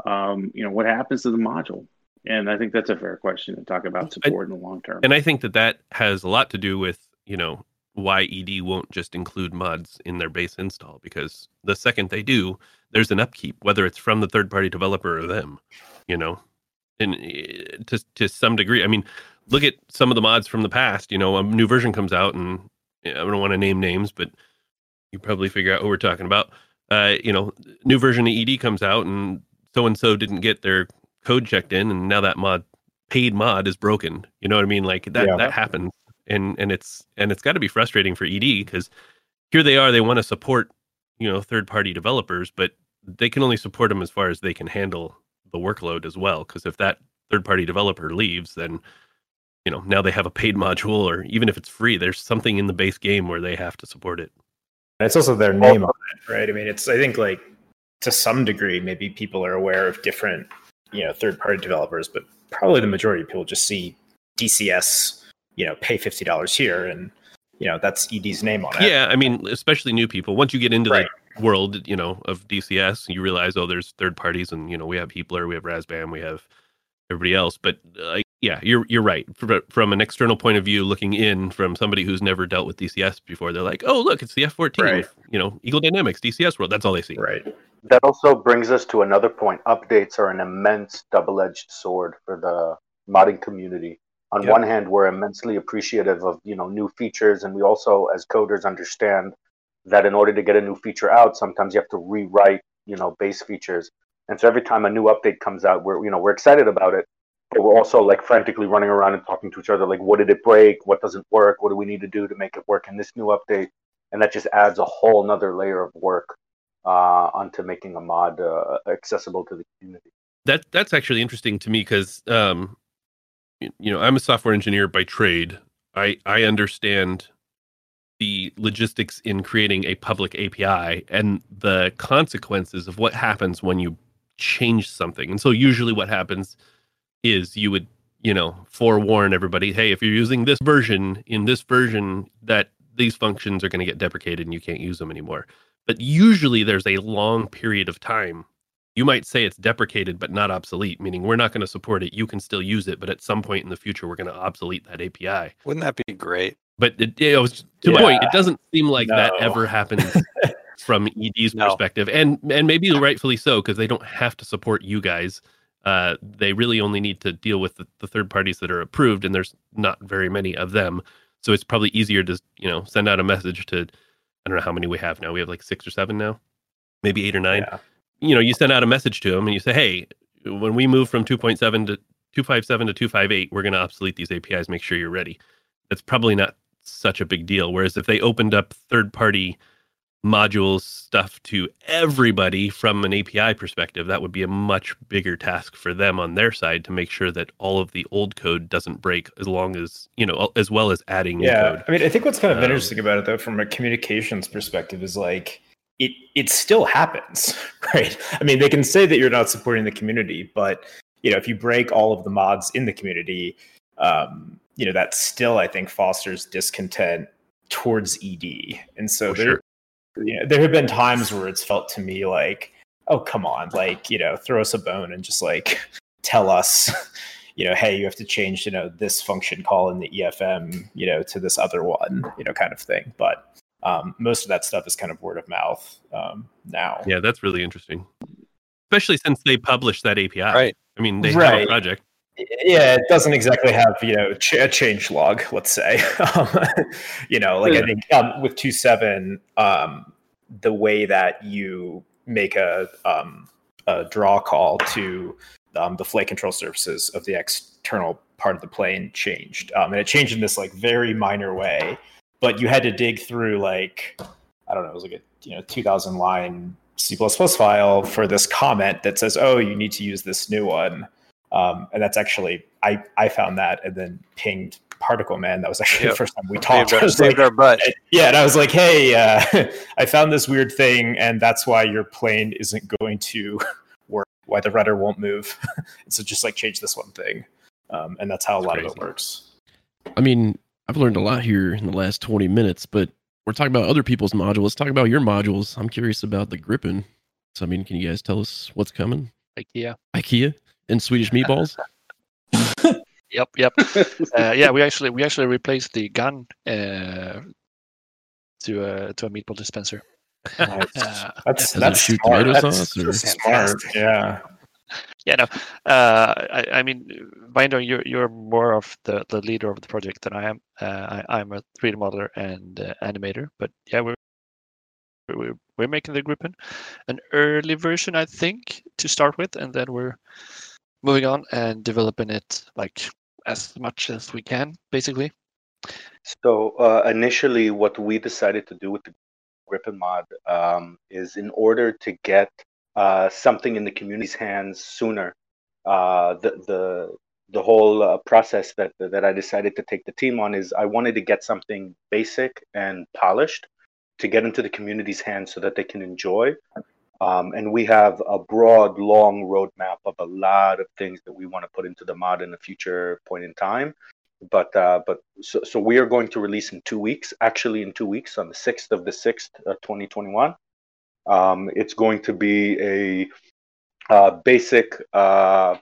S6: um, you know what happens to the module? And I think that's a fair question to talk about support in the long term.
S1: And I think that that has a lot to do with, you know, why ED won't just include mods in their base install because the second they do, there's an upkeep, whether it's from the third party developer or them, you know. And eh, to to some degree, I mean, look at some of the mods from the past, you know, a new version comes out and eh, I don't want to name names, but you probably figure out who we're talking about. Uh, you know, new version of ED comes out and so and so didn't get their code checked in and now that mod paid mod is broken. You know what I mean? Like that
S7: Yeah.
S1: that happens, and and it's and it's got to be frustrating for ED because here they are, they want to support you know third party developers, but they can only support them as far as they can handle the workload as well. Because if that third party developer leaves, then you know now they have a paid module, or even if it's free, there's something in the base game where they have to support it.
S7: And it's also their name on it, right? I mean, it's I think like to some degree, maybe people are aware of different, you know, third party developers, but probably the majority of people just see DCS, you know, pay fifty dollars here, and you know that's ED's name on it.
S1: Yeah, I mean, especially new people. Once you get into
S7: Right.
S1: World, you know, of DCS, you realize, oh, there's third parties, and you know, we have Heatblur, we have Razbam, we have everybody else. But like, yeah, you're you're right. From, from an external point of view, looking in from somebody who's never dealt with DCS before, they're like, oh, look, it's the F14,
S7: Right.
S1: with, you know, Eagle Dynamics, DCS world. That's all they see.
S7: right.
S9: That also brings us to another point. Updates are an immense double edged sword for the modding community. On
S1: Yep.
S9: one hand, we're immensely appreciative of you know new features, and we also, as coders, understand that in order to get a new feature out, sometimes you have to rewrite you know base features. And so every time a new update comes out, we're you know we're excited about it, but we're also like frantically running around and talking to each other, like what did it break? What doesn't work? What do we need to do to make it work in this new update? And that just adds a whole another layer of work uh, onto making a mod uh, accessible to the community.
S1: That that's actually interesting to me because um, you know, I'm a software engineer by trade. I I understand the logistics in creating a public API and the consequences of what happens when you change something. And so usually what happens is you would, you know, forewarn everybody, hey, if you're using this version in this version that these functions are going to get deprecated and you can't use them anymore. But usually there's a long period of time. You might say it's deprecated but not obsolete, meaning we're not going to support it. You can still use it, but at some point in the future we're going to obsolete that API.
S8: Wouldn't that be great?
S1: But it, to my
S7: Yeah.
S1: point. It doesn't seem like that ever happens from ED's
S8: No.
S1: perspective, and and maybe rightfully so because they don't have to support you guys. Uh, they really only need to deal with the, the third parties that are approved, and there's not very many of them. So it's probably easier to you know send out a message to I don't know how many we have now. We have like six or seven now, maybe eight or nine
S7: Yeah.
S1: you know, you send out a message to them and you say, hey, when we move from 2.7 to 257 to 258, we're going to obsolete these APIs. Make sure you're ready. That's probably not such a big deal. Whereas if they opened up third party modules stuff to everybody from an API perspective, that would be a much bigger task for them on their side to make sure that all of the old code doesn't break as long as, you know, as well as adding new
S7: Yeah,
S1: code.
S7: I mean, I think what's kind of
S1: Um,
S7: interesting about it, though, from a communications perspective, is like it it still happens, right? I mean, they can say that you're not supporting the community, but you know, if you break all of the mods in the community, um, you know, that still I think fosters discontent towards ED, and so
S1: Oh,
S7: there,
S1: sure.
S7: you know, there have been times where it's felt to me like, oh, come on, like you know, throw us a bone and just like tell us you know, hey, you have to change, you know, this function call in the EFM, you know, to this other one, you know, kind of thing. But um, most of that stuff is kind of word of mouth um, now.
S1: Yeah, that's really interesting. Especially since they published that API.
S8: Right.
S1: I mean, they have a project.
S7: Yeah, it doesn't exactly have, you know, ch- a change log, let's say. Um, you know, like I think um, with 2.7, um, the way that you make a, um, a draw call to um, the flight control surfaces of the external part of the plane changed. Um, and it changed in this like very minor way, but you had to dig through like, I don't know, it was like a, you know, 2000 line C++ file for this comment that says, oh, you need to use this new one Um, and that's actually I I found that and then pinged Particle Man. That was actually
S8: Yep.
S7: the first time we talked.
S8: Saved our, saved
S7: like,
S8: our butt.
S7: yeah, and I was like, hey, uh, I found this weird thing, and that's why your plane isn't going to work. Why the rudder won't move. so just like change this one thing, um, and that's how a
S1: That's
S7: lot of it works.
S5: I mean, I've learned a lot here in the last 20 minutes, but we're talking about other people's modules. Let's talk about your modules. I'm curious about the Gripen. So, I mean, can you guys tell us what's coming?
S3: IKEA.
S5: IKEA and Swedish meatballs?
S3: Yep, yep. uh, yeah, we actually we actually replaced the gun uh, to a to a meatball dispenser.
S7: Nice.
S3: Uh,
S7: That's
S5: Does it
S7: that's
S5: shoot
S7: smart.
S5: tomato
S7: That's
S5: sauce, or-
S7: smart. Yeah.
S3: yeah, no. Uh, I, I mean, Bindo, you're you're more of the, the leader of the project than I am. Uh, I, I'm a 3D modeler and uh, animator, but yeah, we're we're we're making the Gripen, an early version, I think, to start with, and then we're moving on and developing it like as much as we can, basically.
S9: So uh, initially, what we decided to do with the Gripen mod um, is in order to get uh, something in the community's hands sooner. Uh, the the the whole uh, process that that I decided to take the team on is I wanted to get something basic and polished to get into the community's hands so that they can enjoy. Um, and we have a broad, long roadmap of a lot of things that we want to put into the mod in a future point in time. But uh, but so, so we are going to release in two weeks actually in two weeks on the 6th of the 6th uh, 2021 um, it's going to be a uh, basic uh,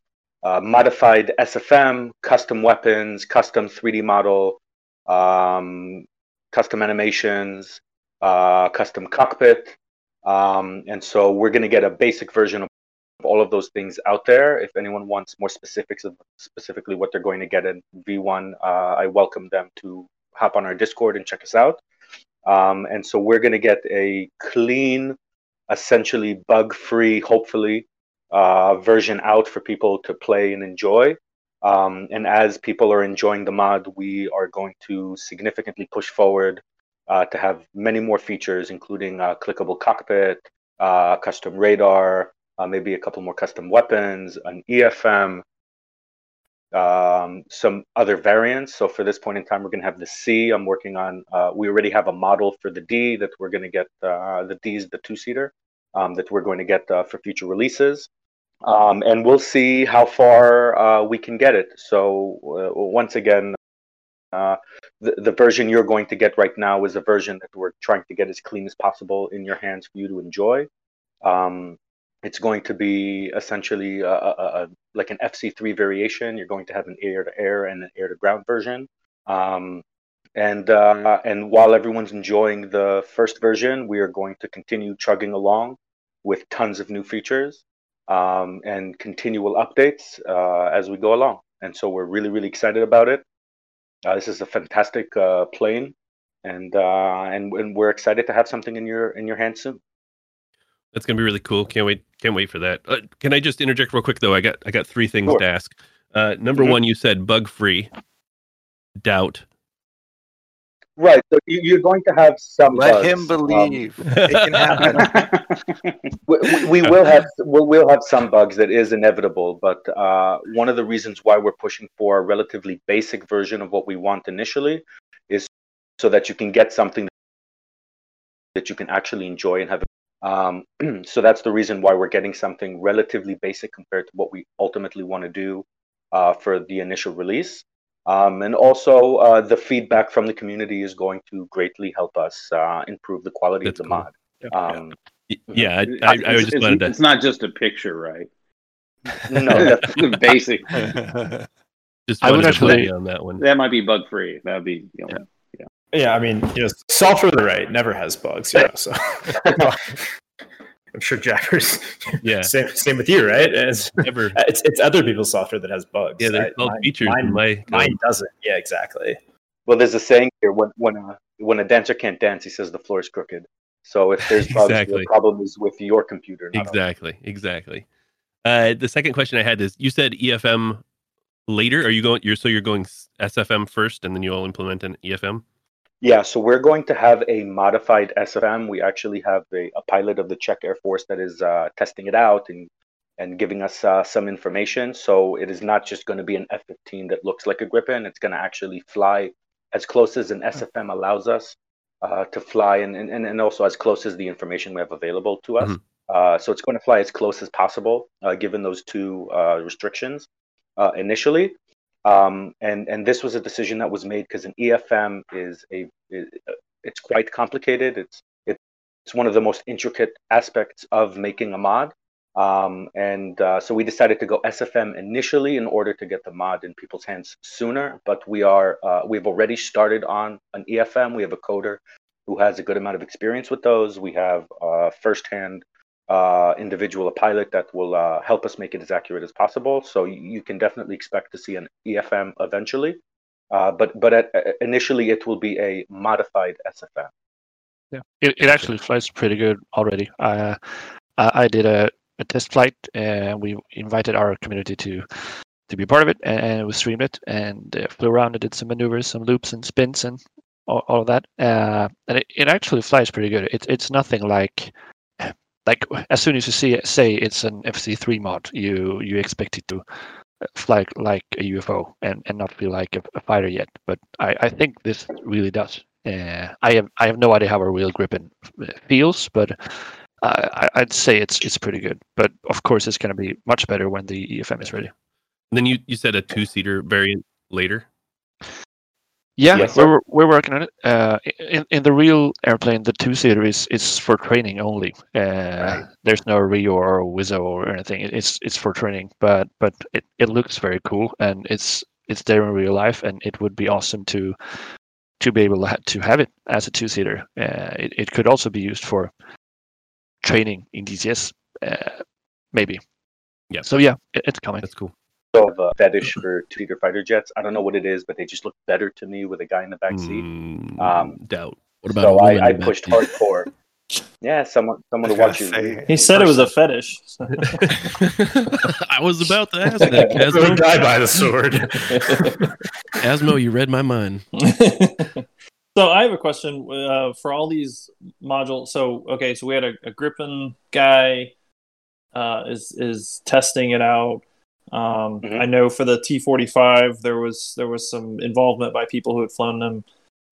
S9: uh, modified sfm custom weapons custom 3d model um, custom animations uh, custom cockpit um, and so we're going to get a basic version of all of those things out there. If anyone wants more specifics of specifically what they're going to get in V1, uh, I welcome them to hop on our Discord and check us out. Um, and so we're going to get a clean, essentially bug free, hopefully, uh, version out for people to play and enjoy. Um, and as people are enjoying the mod, we are going to significantly push forward uh, to have many more features, including uh, clickable cockpit, uh, custom radar, maybe a couple more custom weapons, an EFM, um, some other variants. So for this point in time, we're going to have the C. I'm working on. We already have a model for the D that we're going to get. The D is the two-seater um, that we're going to get for future releases. Um, and we'll see how far uh, we can get it. So uh, once again, uh, the, the version you're going to get right now is a version that we're trying to get as clean as possible in your hands for you to enjoy. Um, it's going to be essentially a, a, a, like an FC3 variation. You're going to have an air to air and an air to ground version. Um, and uh, and while everyone's enjoying the first version, we are going to continue chugging along with tons of new features um, and continual updates uh, as we go along. And so we're really really excited about it. Uh, this is a fantastic uh, plane, and uh, and and we're excited to have something in your in your hands soon.
S1: That's gonna be really cool. Can't wait. Can't wait for that. Uh, can I just interject real quick though? I got I got three things
S9: Sure.
S1: to ask. Uh, number
S9: Mhm.
S1: one, you said bug free. Doubt.
S9: Right. So you, you're going to have some.
S8: Let
S9: bugs.
S8: him
S9: Um,
S8: believe. it can happen.
S9: we, we- we will have we'll, we'll have some bugs that is inevitable but uh, one of the reasons why we're pushing for a relatively basic version of what we want initially is so that you can get something that you can actually enjoy and have um, so that's the reason why we're getting something relatively basic compared to what we ultimately want to do uh, for the initial release um, and also uh, the feedback from the community is going to greatly help us uh, improve the quality
S1: That's
S9: of the
S1: cool.
S9: mod um,
S1: Yeah, I, I, I
S6: It's-
S1: just
S6: it's,
S1: wanted to.
S6: it's not just a picture, right?
S9: no that's
S6: the basic.
S1: Just
S5: I would
S1: wanted to
S5: actually-
S1: on that one.
S6: That might be bug free. That would be. You know,
S7: Yeah, I mean, you know, software the right never has bugs. Yeah, so I'm sure Jackers.
S1: Yeah.
S7: Same, same with you, right? It's,
S1: Never.
S7: it's it's other people's software that has bugs.
S1: Yeah, they're called
S7: mine-
S1: features.
S7: Mine,
S1: in my
S7: mine doesn't. Yeah, exactly.
S9: Well, there's a saying here: when when a when a dancer can't dance, he says the floor is crooked. So if there's bugs,
S1: Exactly.
S9: the problem is with your computer. Not ours.
S1: Exactly. Exactly. Uh, the second question I had is: you said EFM later. Are you going? You're so you're going SFM first, and then you'll implement an EFM.
S9: Yeah, so we're going to have a modified SFM. We actually have a, a pilot of the Czech Air Force that is uh, testing it out and and giving us uh, some information. So it is not just going to be an F-15 that looks like a Gripen. It's going to actually fly as close as an SFM allows us uh, to fly, and, and and also as close as the information we have available to us.
S1: Mhm.
S9: Uh, so it's going to fly as close as possible, uh, given those two uh, restrictions uh, initially. Um, and and this was a decision that was made because an EFM is a is, it's quite complicated. It's it's one of the most intricate aspects of making a mod. Um, and uh, so we decided to go SFM initially in order to get the mod in people's hands sooner. But we are uh, we've already started on an EFM. We have a coder who has a good amount of experience with those. We have uh, firsthand uh, individual, a pilot that will uh, help us make it as accurate as possible. So you, can definitely expect to see an EFM eventually. Uh, but but at, initially it will be a modified SFM.
S3: Yeah, it, it actually flies pretty good already. Uh, I, I did a, a test flight, and we invited our community to to be part of it, and, we streamed it and uh, flew around and did some maneuvers, some loops and spins, and all, all of that. Uh, and it, it actually flies pretty good. It's it's nothing like like as soon as you see it, say it's an FC3 mod, you you expect it to fly like a UFO and, and not feel like a, a fighter yet. But I, I think this really does. Uh, I have I have no idea how a real Gripen feels, but uh, I, I'd say it's it's pretty good. But of course, it's going to be much better when the EFM is ready.
S1: And then you, you said a two seater variant later.
S3: Yeah,
S9: Yes,
S3: we're we're working on it. Uh, in in the real airplane, the two seater is is for training only. Uh, There's no Rio or Wizzo or anything. It's it's for training, but but it, it looks very cool and it's it's there in real life, and it would be awesome to to be able to have it as a two seater. Uh, it it could also be used for training in DCS, uh, maybe.
S1: Yeah.
S3: So yeah, it, it's coming.
S1: That's cool.
S9: So of a fetish for two-seater fighter jets. I don't know what it is, but they just look better to me with a guy in the back seat.
S1: Mm,
S9: Um,
S1: doubt.
S5: What about a
S9: So I, I pushed
S5: seat?
S9: hardcore. Yeah, someone someone to watch you.
S8: say,
S4: He said it was a fetish.
S1: I was about to ask that, Casmo.
S7: die by the sword.
S5: Asmo, you read my mind.
S4: so I have a question uh, for all these modules. So okay, so we had a, a Gripen guy uh, is is testing it out. Um,
S9: Mhm.
S4: I know for the T forty five there was there was some involvement by people who had flown them.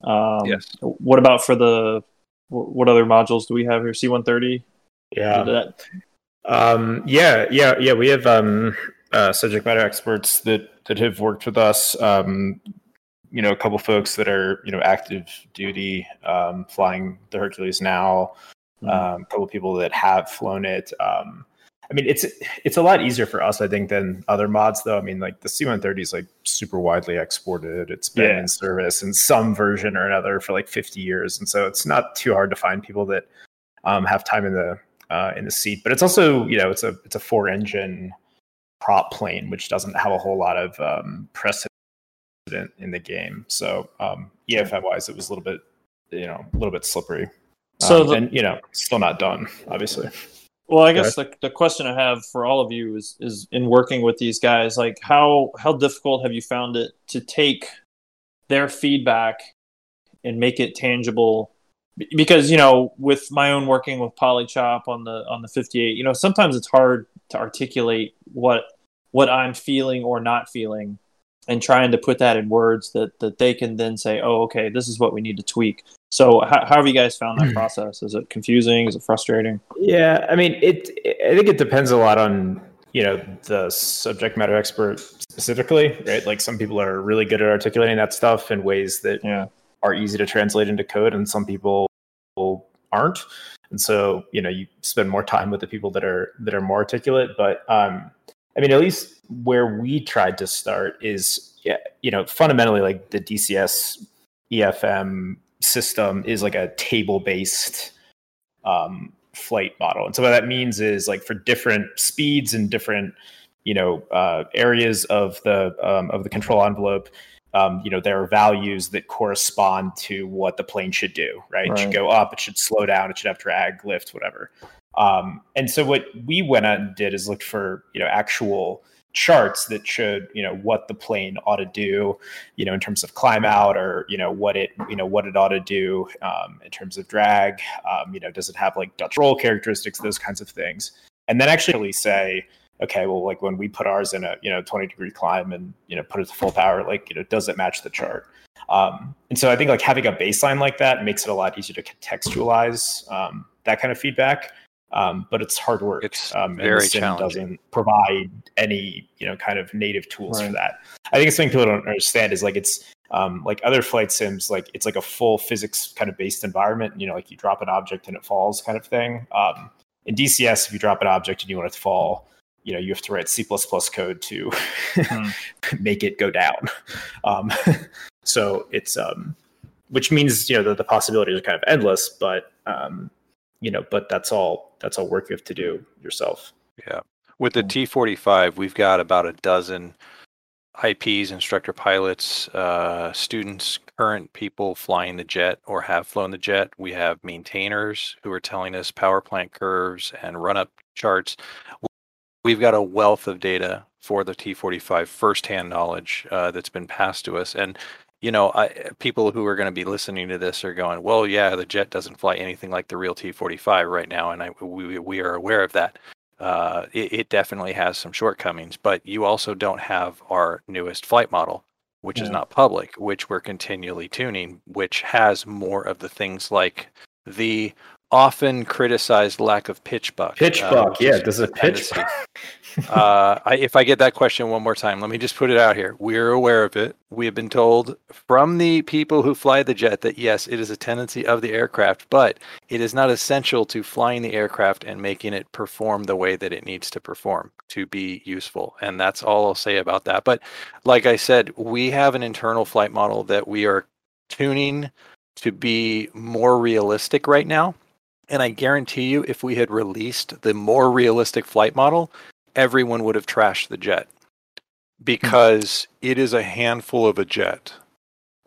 S4: Um,
S1: Yes.
S4: What about for the what other modules do we have here? C one thirty.
S7: yeah. Um, yeah, yeah, yeah. We have um, uh, subject matter experts that that have worked with us. Um, you know, a couple folks that are you know active duty um, flying the Hercules now.
S4: Mhm.
S7: Um, a couple people that have flown it. Um, I mean, it's it's a lot easier for us, I think, than other mods. Though, I mean, like the C-130 is like super widely exported. It's been
S4: Yeah.
S7: in service in some version or another for like 50 years, and so it's not too hard to find people that um, have time in the uh, in the seat. But it's also, you know, it's a it's a four engine prop plane, which doesn't have a whole lot of um, precedent in the game. So um, EFM wise, it was a little bit, you know, a little bit slippery.
S4: So
S7: Um,
S4: the-
S7: and you know, still not done, obviously.
S4: Well, I guess the, the question I have for all of you is is in working with these guys, like how how difficult have you found it to take their feedback and make it tangible? Because you know, with my own working with Polychop on the on the 58, you know, sometimes it's hard to articulate what what I'm feeling or not feeling, and trying to put that in words that that they can then say, oh, okay, this is what we need to tweak. So, how, how have you guys found that process? Is it confusing? Is it frustrating?
S7: Yeah, I mean, it. I think it depends a lot on you know the subject matter expert specifically, right? Like some people are really good at articulating that stuff in ways that
S4: Yeah.
S7: are easy to translate into code, and some people aren't. And so, you know, you spend more time with the people that are that are more articulate. But um, I mean, at least where we tried to start is, yeah, you know, fundamentally like the DCS EFM system is like a table based um, flight model. And so what that means is like for different speeds and different, you know, uh, areas of the um, of the control envelope, um, you know, there are values that correspond to what the plane should do. Right? It should go up. It should slow down. It should have drag, lift, whatever. Um, and so what we went out and did is looked for you know actual charts that showed you know what the plane ought to do you know in terms of climb out or you know what it you know what it ought to do um, in terms of drag um, you know does it have like dutch roll characteristics those kinds of things and then actually say okay, well, like when we put ours in a you know 20 degree climb and you know put it to full power, like you know, does it match the chart? Um, and so I think like having a baseline like that makes it a lot easier to contextualize um, that kind of feedback. Um, but it's hard work.
S8: It's
S7: um,
S8: very
S7: and
S8: challenging.
S7: doesn't provide any you know kind of native tools for that. I think it's something people don't understand is like it's um, like other flight sims, like it's like a full physics kind of based environment. You know, like you drop an object and it falls kind of thing. Um, in DCS, if you drop an object and you want it to fall, you know, you have to write C code to
S4: Hmm.
S7: make it go down. Um, so it's um, which means you know the, the possibilities are kind of endless, but um, you know, but that's all that's all work you have to do yourself.
S8: Yeah. With the T45, we've got about a dozen IPs, instructor pilots, uh, students, current people flying the jet or have flown the jet. We have maintainers who are telling us power plant curves and run up charts. We've got a wealth of data for the T45 firsthand knowledge uh, that's been passed to us. And, you know, I, people who are going to be listening to this are going, well, yeah, the jet doesn't fly anything like the real T45 right now. And I, we, we are aware of that uh, it, it definitely has some shortcomings, but you also don't have our newest flight model, which is not public, which we're continually tuning, which has more of the things like the often criticized lack of pitch buck.
S7: Pitch
S8: uh,
S7: buck, yeah.
S8: is
S7: Does a pitch
S8: dependency. uh, I, if I get that question one more time, let me just put it out here. We're aware of it. We have been told from the people who fly the jet that yes, it is a tendency of the aircraft, but it is not essential to flying the aircraft and making it perform the way that it needs to perform to be useful. And that's all I'll say about that. But like I said, we have an internal flight model that we are tuning to be more realistic right now. And I guarantee you, if we had released the more realistic flight model, everyone would have trashed the jet because it is a handful of a jet.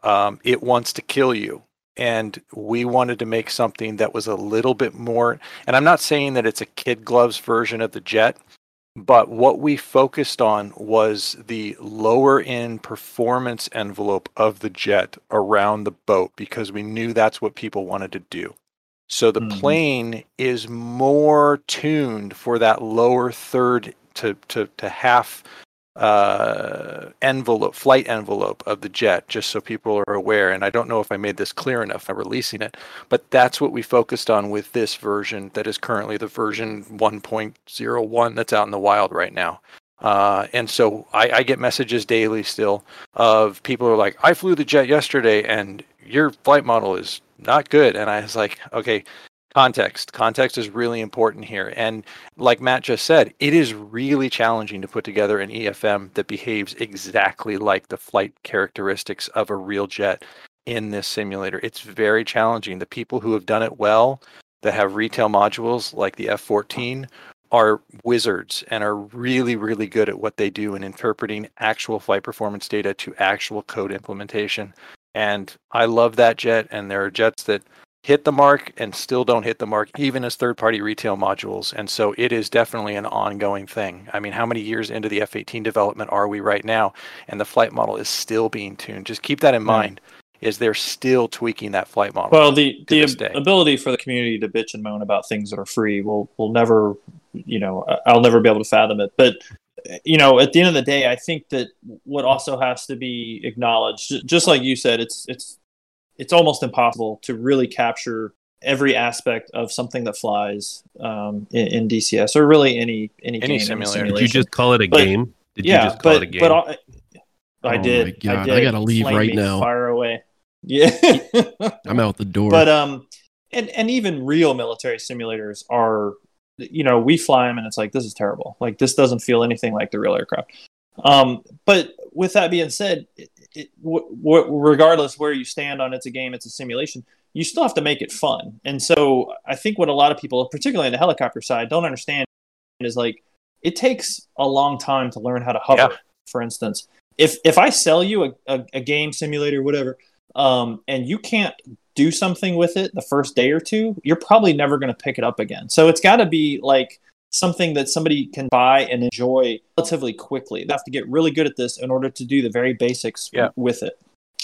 S8: Um, it wants to kill you. And we wanted to make something that was a little bit more. And I'm not saying that it's a kid gloves version of the jet, but what we focused on was the lower end performance envelope of the jet around the boat because we knew that's what people wanted to do. So the
S4: Mhm.
S8: plane is more tuned for that lower third to, to, to half uh, envelope, flight envelope of the jet, just so people are aware. And I don't know if I made this clear enough by releasing it, but that's what we focused on with this version that is currently the version 1.01 that's out in the wild right now. Uh, and so I, I get messages daily still of people are like, I flew the jet yesterday and your flight model is not good. And I was like, okay, context. Context is really important here. And like Matt just said, it is really challenging to put together an EFM that behaves exactly like the flight characteristics of a real jet in this simulator. It's very challenging. The people who have done it well, that have retail modules like the F 14, are wizards and are really, really good at what they do in interpreting actual flight performance data to actual code implementation. And I love that jet. And there are jets that hit the mark and still don't hit the mark, even as third party retail modules. And so it is definitely an ongoing thing. I mean, how many years into the F 18 development are we right now? And the flight model is still being tuned. Just keep that in hmm. mind. Is they're still tweaking that flight model?
S4: Well, the the ab- ability for the community to bitch and moan about things that are free will will never, you know, I- I'll never be able to fathom it. But you know, at the end of the day, I think that what also has to be acknowledged, just like you said, it's it's it's almost impossible to really capture every aspect of something that flies um, in, in DCS or really any any,
S8: Any
S4: game,
S8: simulator.
S1: Did you just call it a
S4: But-
S1: game? Did
S4: yeah,
S1: you just call
S4: but
S1: it a game?
S4: but I, I
S5: Oh
S4: did.
S5: my God,
S4: I
S5: I gotta leave
S4: Flame
S5: right now.
S4: Fire away. Yeah.
S5: I'm out the door.
S4: but um and and even real military simulators are you know we fly them and it's like this is terrible. Like this doesn't feel anything like the real aircraft. Um but with that being said it, it, w- w- regardless where you stand on it's a game it's a simulation you still have to make it fun. And so i think what a lot of people particularly in the helicopter side don't understand is like it takes a long time to learn how to hover
S8: Yeah.
S4: for instance. If if i sell you a, a, a game simulator whatever um, and you can't do something with it the first day or two, you're probably never going to pick it up again. So it's got to be like something that somebody can buy and enjoy relatively quickly. They have to get really good at this in order to do the very basics
S8: Yeah.
S4: with it.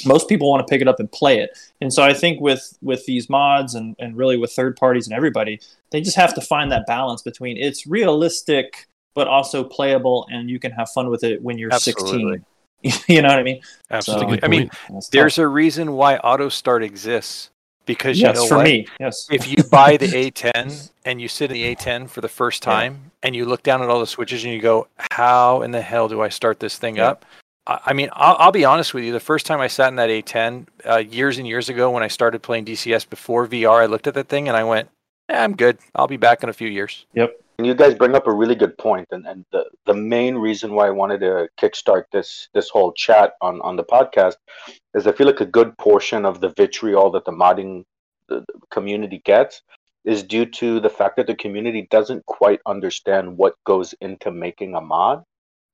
S4: Most people want to pick it up and play it. And so I think with with these mods and, and really with third parties and everybody, they just have to find that balance between it's realistic but also playable, and you can have fun with it when you're
S8: Absolutely.
S4: 16. you know what I mean?
S8: Absolutely.
S5: good
S8: I mean, there's
S4: tough.
S8: a reason why auto start exists because
S4: yes
S8: you know
S4: for
S8: what?
S4: me. Yes.
S8: if you buy the A10 and you sit in the A10 for the first
S4: Yeah.
S8: time and you look down at all the switches and you go, "How in the hell do I start this thing
S4: Yeah.
S8: up?" I I mean, I'll, I'll be honest with you. The first time I sat in that A10 uh, years and years ago when I started playing DCS before VR, I looked at that thing and I went, eh, "I'm good. I'll be back in a few years."
S9: And you guys bring up a really good point, and, and the, the main reason why I wanted to kickstart this this whole chat on, on the podcast is I feel like a good portion of the vitriol that the modding community gets is due to the fact that the community doesn't quite understand what goes into making a mod.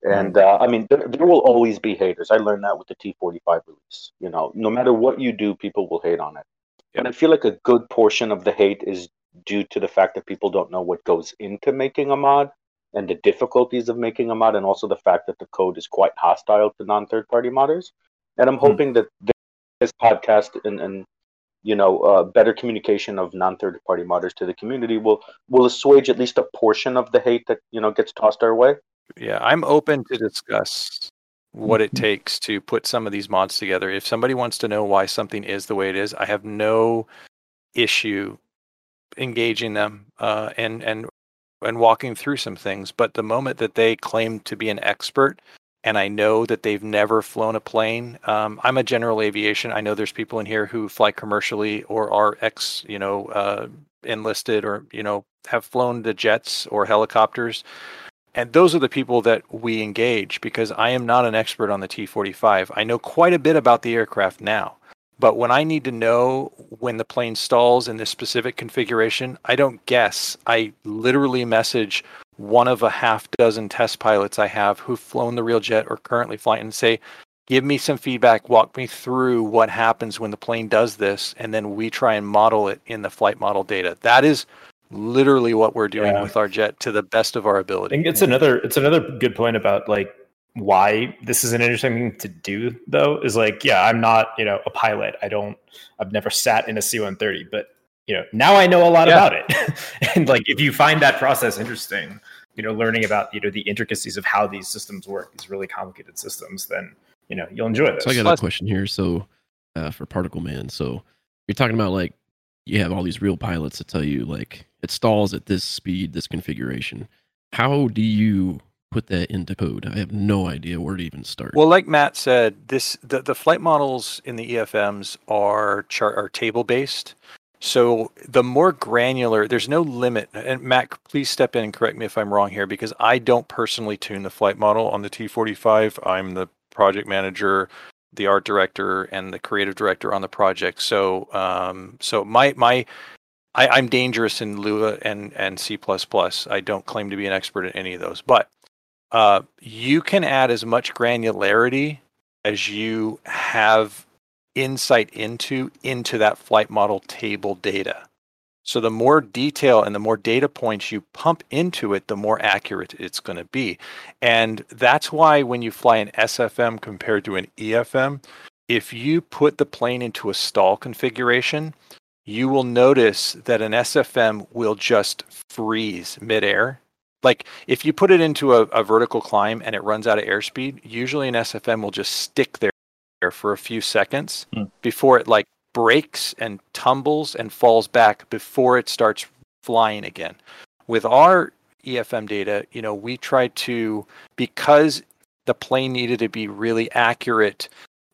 S9: And uh, I mean, there, there will always be haters. I learned that with the T45 release. You know, no matter what you do, people will hate on it. And I feel like a good portion of the hate is due to the fact that people don't know what goes into making a mod and the difficulties of making a mod, and also the fact that the code is quite hostile to non-third party modders. And I'm hoping that this podcast and, and you know uh, better communication of non-third party modders to the community will will assuage at least a portion of the hate that you know gets tossed our way.
S8: Yeah, I'm open to discuss what it
S4: Mhm.
S8: takes to put some of these mods together. If somebody wants to know why something is the way it is, I have no issue engaging them uh, and and and walking through some things. But the moment that they claim to be an expert, and I know that they've never flown a plane, um, I'm a general aviation. I know there's people in here who fly commercially or are ex, you know, uh, enlisted or you know have flown the jets or helicopters. And those are the people that we engage because I am not an expert on the T 45. I know quite a bit about the aircraft now. But when I need to know when the plane stalls in this specific configuration, I don't guess. I literally message one of a half dozen test pilots I have who've flown the real jet or currently flying and say, give me some feedback, walk me through what happens when the plane does this, and then we try and model it in the flight model data. That is literally what we're doing
S7: Yeah.
S8: with our jet to the best of our
S7: I
S8: ability.
S7: think it's another it's another good point about like why this is an interesting thing to do though is like yeah I'm not you know a pilot I don't I've never sat in a C-130 but you know now I know a lot
S8: Yeah.
S7: about it and like if you find that process interesting you know learning about you know the intricacies of how these systems work these really complicated systems then you know you'll enjoy this
S5: So I got a question here. So uh, for Particle Man, so you're talking about like you have all these real pilots that tell you like it stalls at this speed, this configuration. How do you put that into code? I have no idea where to even start.
S8: Well, like Matt said, this the, the flight models in the EFMs are chart are table based. So the more granular, there's no limit. And Matt, please step in and correct me if I'm wrong here, because I don't personally tune the flight model on the T45. I'm the project manager, the art director, and the creative director on the project. So, um, so my my I, I'm dangerous in Lua and and C++. I don't claim to be an expert in any of those, but uh, you can add as much granularity as you have insight into into that flight model table data. So the more detail and the more data points you pump into it, the more accurate it's going to be. And that's why when you fly an SFM compared to an EFM, if you put the plane into a stall configuration, you will notice that an SFM will just freeze midair. Like if you put it into a, a vertical climb and it runs out of airspeed, usually an SFM will just stick there for a few seconds
S4: Hmm.
S8: before it like breaks and tumbles and falls back before it starts flying again. With our EFM data, you know, we tried to because the plane needed to be really accurate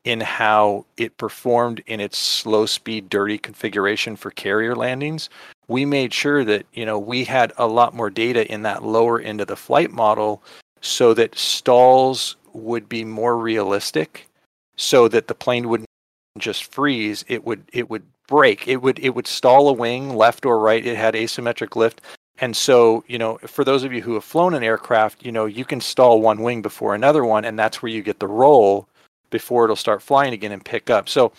S8: in how it performed in its slow speed dirty configuration for carrier landings. We made sure that you know we had a lot more data in that lower end of the flight model so that stalls would be more realistic so that the plane wouldn't just freeze. It would it would break. It would it would stall a wing left or right. It had asymmetric lift. And so you know for those of you who have flown an aircraft you know you can stall one wing before another one and that's where you get the roll before it'll start flying again and pick up so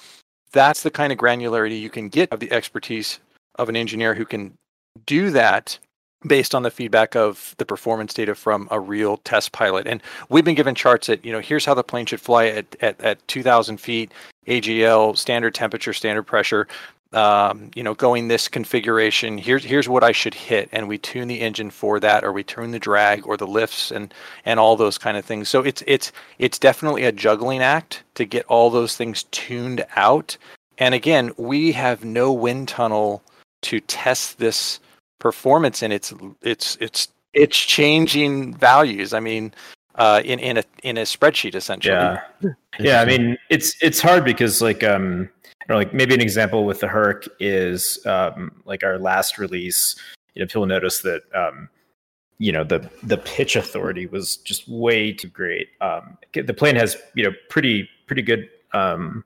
S8: that's the kind of granularity you can get of the expertise of an engineer who can do that based on the feedback of the performance data from a real test pilot. And we've been given charts that, you know, here's how the plane should fly at, at, at 2,000 feet, AGL, standard temperature, standard pressure. Um, you know, going this configuration. Here's here's what I should hit, and we tune the engine for that, or we tune the drag or the lifts and and all those kind of things. So it's it's it's definitely a juggling act to get all those things tuned out. And again, we have no wind tunnel to test this performance and It's it's it's it's changing values. I mean, uh, in in a in a spreadsheet essentially.
S7: Yeah, yeah. I mean, it's it's hard because like um, like maybe an example with the Herc is um, like our last release. You know, people notice that um, you know the the pitch authority was just way too great. Um, the plane has you know pretty pretty good um,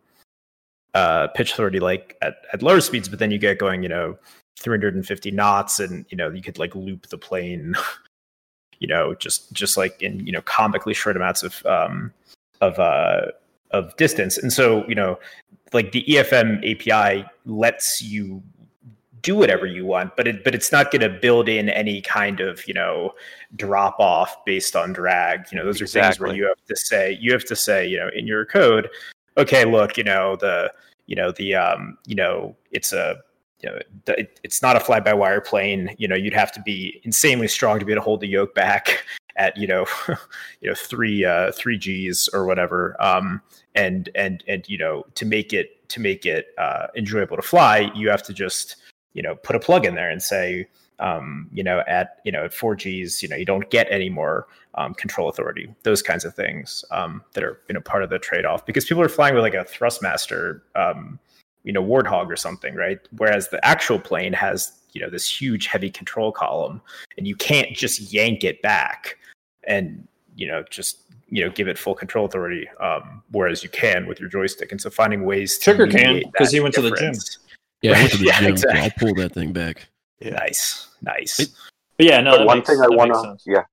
S7: uh, pitch authority like at, at lower speeds, but then you get going you know 350 knots, and you know you could like loop the plane. you know, just just like in you know comically short amounts of um, of uh, of distance, and so you know like the EFM API lets you do whatever you want, but it but it's not going to build in any kind of you know drop off based on drag. You know, those are things where you have to say you have to say you know in your code, okay, look, you know the you know the um you know it's a you know, it, it's not a fly by wire plane. You know, you'd have to be insanely strong to be able to hold the yoke back at you know you know three uh three g's or whatever um and and and you know to make it to make it uh enjoyable to fly you have to just you know put a plug in there and say um you know at you know at four g's you know you don't get any more um, control authority those kinds of things um that are you know part of the trade-off because people are flying with like a thrustmaster um you know warthog or something right whereas the actual plane has you know this huge heavy control column and you can't just yank it back and you know just you know give it full control authority um, whereas you can with your joystick. And so finding ways to
S4: Tricker can because he went difference. to the gym.
S5: yeah, I went to the yeah gym, exactly. i'll pull that thing back.
S7: Yeah. nice nice.
S4: But yeah no
S9: one makes, thing i want to yeah.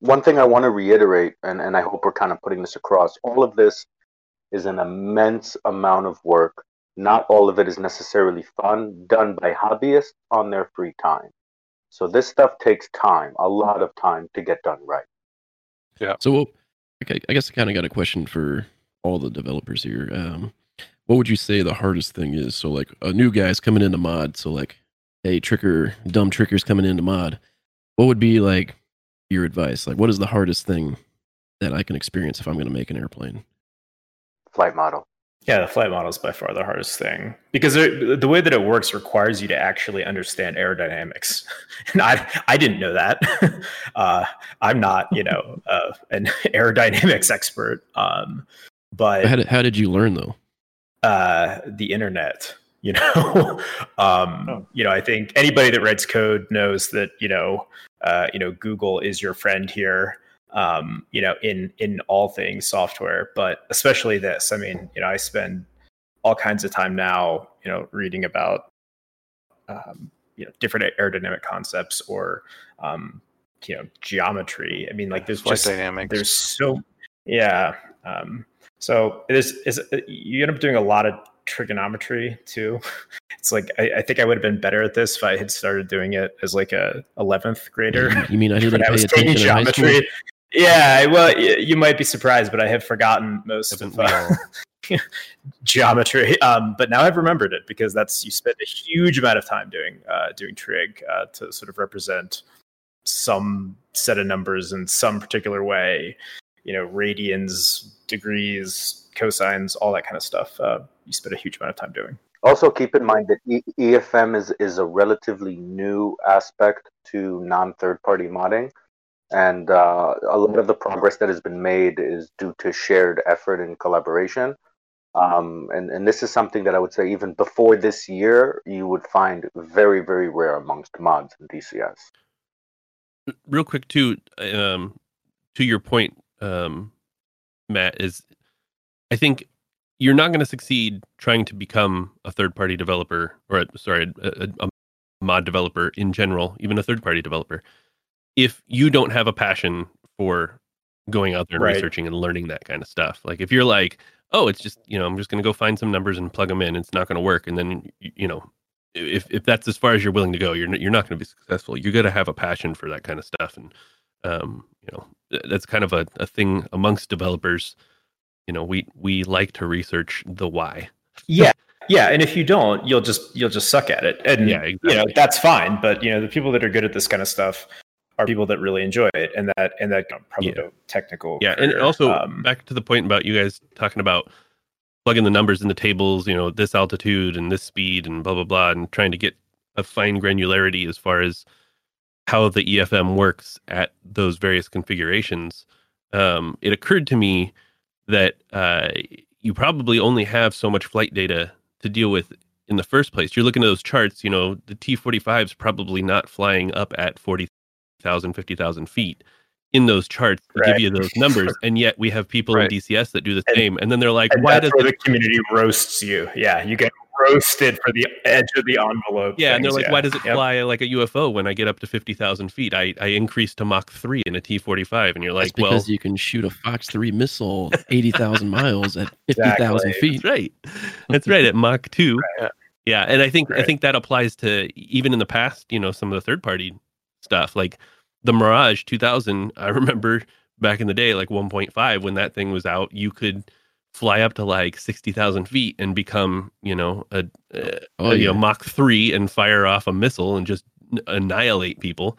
S9: One thing i want to reiterate and, and i hope we're kind of putting this across all of this is an immense amount of work. Not all of it is necessarily fun done by hobbyists on their free time. So this stuff takes time a lot of time to get done right
S8: yeah.
S5: So, okay, I guess I kind of got a question for all the developers here. Um, what would you say the hardest thing is? So, like a new guy's coming into mod. So, like, hey, tricker, dumb trickers coming into mod. What would be like your advice? Like, what is the hardest thing that I can experience if I'm going to make an airplane?
S9: Flight model.
S7: Yeah, the flight model is by far the hardest thing because the way that it works requires you to actually understand aerodynamics, and I I didn't know that. uh, I'm not you know uh, an aerodynamics expert, um, but
S5: how did, how did you learn though?
S7: Uh, the internet. You know, um, oh. you know. I think anybody that writes code knows that you know, uh, you know, Google is your friend here um, you know, in in all things software, but especially this. I mean, you know, I spend all kinds of time now, you know, reading about um, you know different aerodynamic concepts or um, you know geometry. I mean, like there's Flight just dynamics. there's so yeah. Um, so it is is you end up doing a lot of trigonometry too. It's like I, I, think I would have been better at this if I had started doing it as like a eleventh grader.
S5: You mean I didn't pay attention geometry?
S7: Yeah, well, you might be surprised, but I have forgotten most of uh, geometry. Um, but now I've remembered it because that's you spend a huge amount of time doing uh, doing trig uh, to sort of represent some set of numbers in some particular way. You know, radians, degrees, cosines, all that kind of stuff. Uh, you spend a huge amount of time doing.
S9: Also, keep in mind that e- EFM is is a relatively new aspect to non third party modding and uh, a lot of the progress that has been made is due to shared effort and collaboration. Um, and, and this is something that I would say even before this year, you would find very, very rare amongst mods in DCS.
S1: Real quick, too, um, to your point, um, Matt, is I think you're not going to succeed trying to become a third party developer or, a, sorry, a, a mod developer in general, even a third party developer if you don't have a passion for going out there and right. researching and learning that kind of stuff. Like if you're like, oh, it's just you know, I'm just going to go find some numbers and plug them in. It's not going to work, and then you know, if if that's as far as you're willing to go, you're you're not going to be successful. You got to have a passion for that kind of stuff, and um, you know, that's kind of a, a thing amongst developers. You know, we we like to research the why.
S7: Yeah, Yeah, and if you don't, you'll just you'll just suck at it, and
S1: Yeah,
S7: you know that's fine. But you know the people that are good at this kind of stuff are people that really enjoy it, and that and that probably
S1: Yeah.
S7: technical.
S1: Yeah, and also
S7: Um,
S1: back to the point about you guys talking about plugging the numbers in the tables, you know, this altitude and this speed and blah blah blah, and trying to get a fine granularity as far as how the EFM works at those various configurations. Um, it occurred to me that uh, you probably only have so much flight data to deal with in the first place. You're looking at those charts, you know, the T45 is probably not flying up at 40,000, 50,000 feet in those charts to give you those numbers. And yet we have people
S8: Right.
S1: in DCS that do the
S7: And-
S1: same. And then they're like, why does
S7: where the community roasts you. Yeah, you get roasted for the edge of the envelope.
S1: Yeah, and they're
S7: things,
S1: like, why does it
S7: Yep.
S1: fly like a UFO when I get up to fifty thousand feet? I I increase to Mach three in a T forty five, and you're
S5: That's
S1: like, well,
S5: because you can shoot a Fox 3 missile 80,000 miles at 50,000
S7: Exactly.
S5: feet.
S1: that's right, that's right at Mach two.
S8: Right.
S1: Yeah, and I think I think that applies to even in the past, you know, some of the third party stuff like the Mirage two thousand. I remember back in the day, like one point five, when that thing was out, you could fly up to like sixty thousand feet and become, you know, a, a
S5: Oh,
S1: you
S5: yeah.
S1: know Mach three and fire off a missile and just annihilate people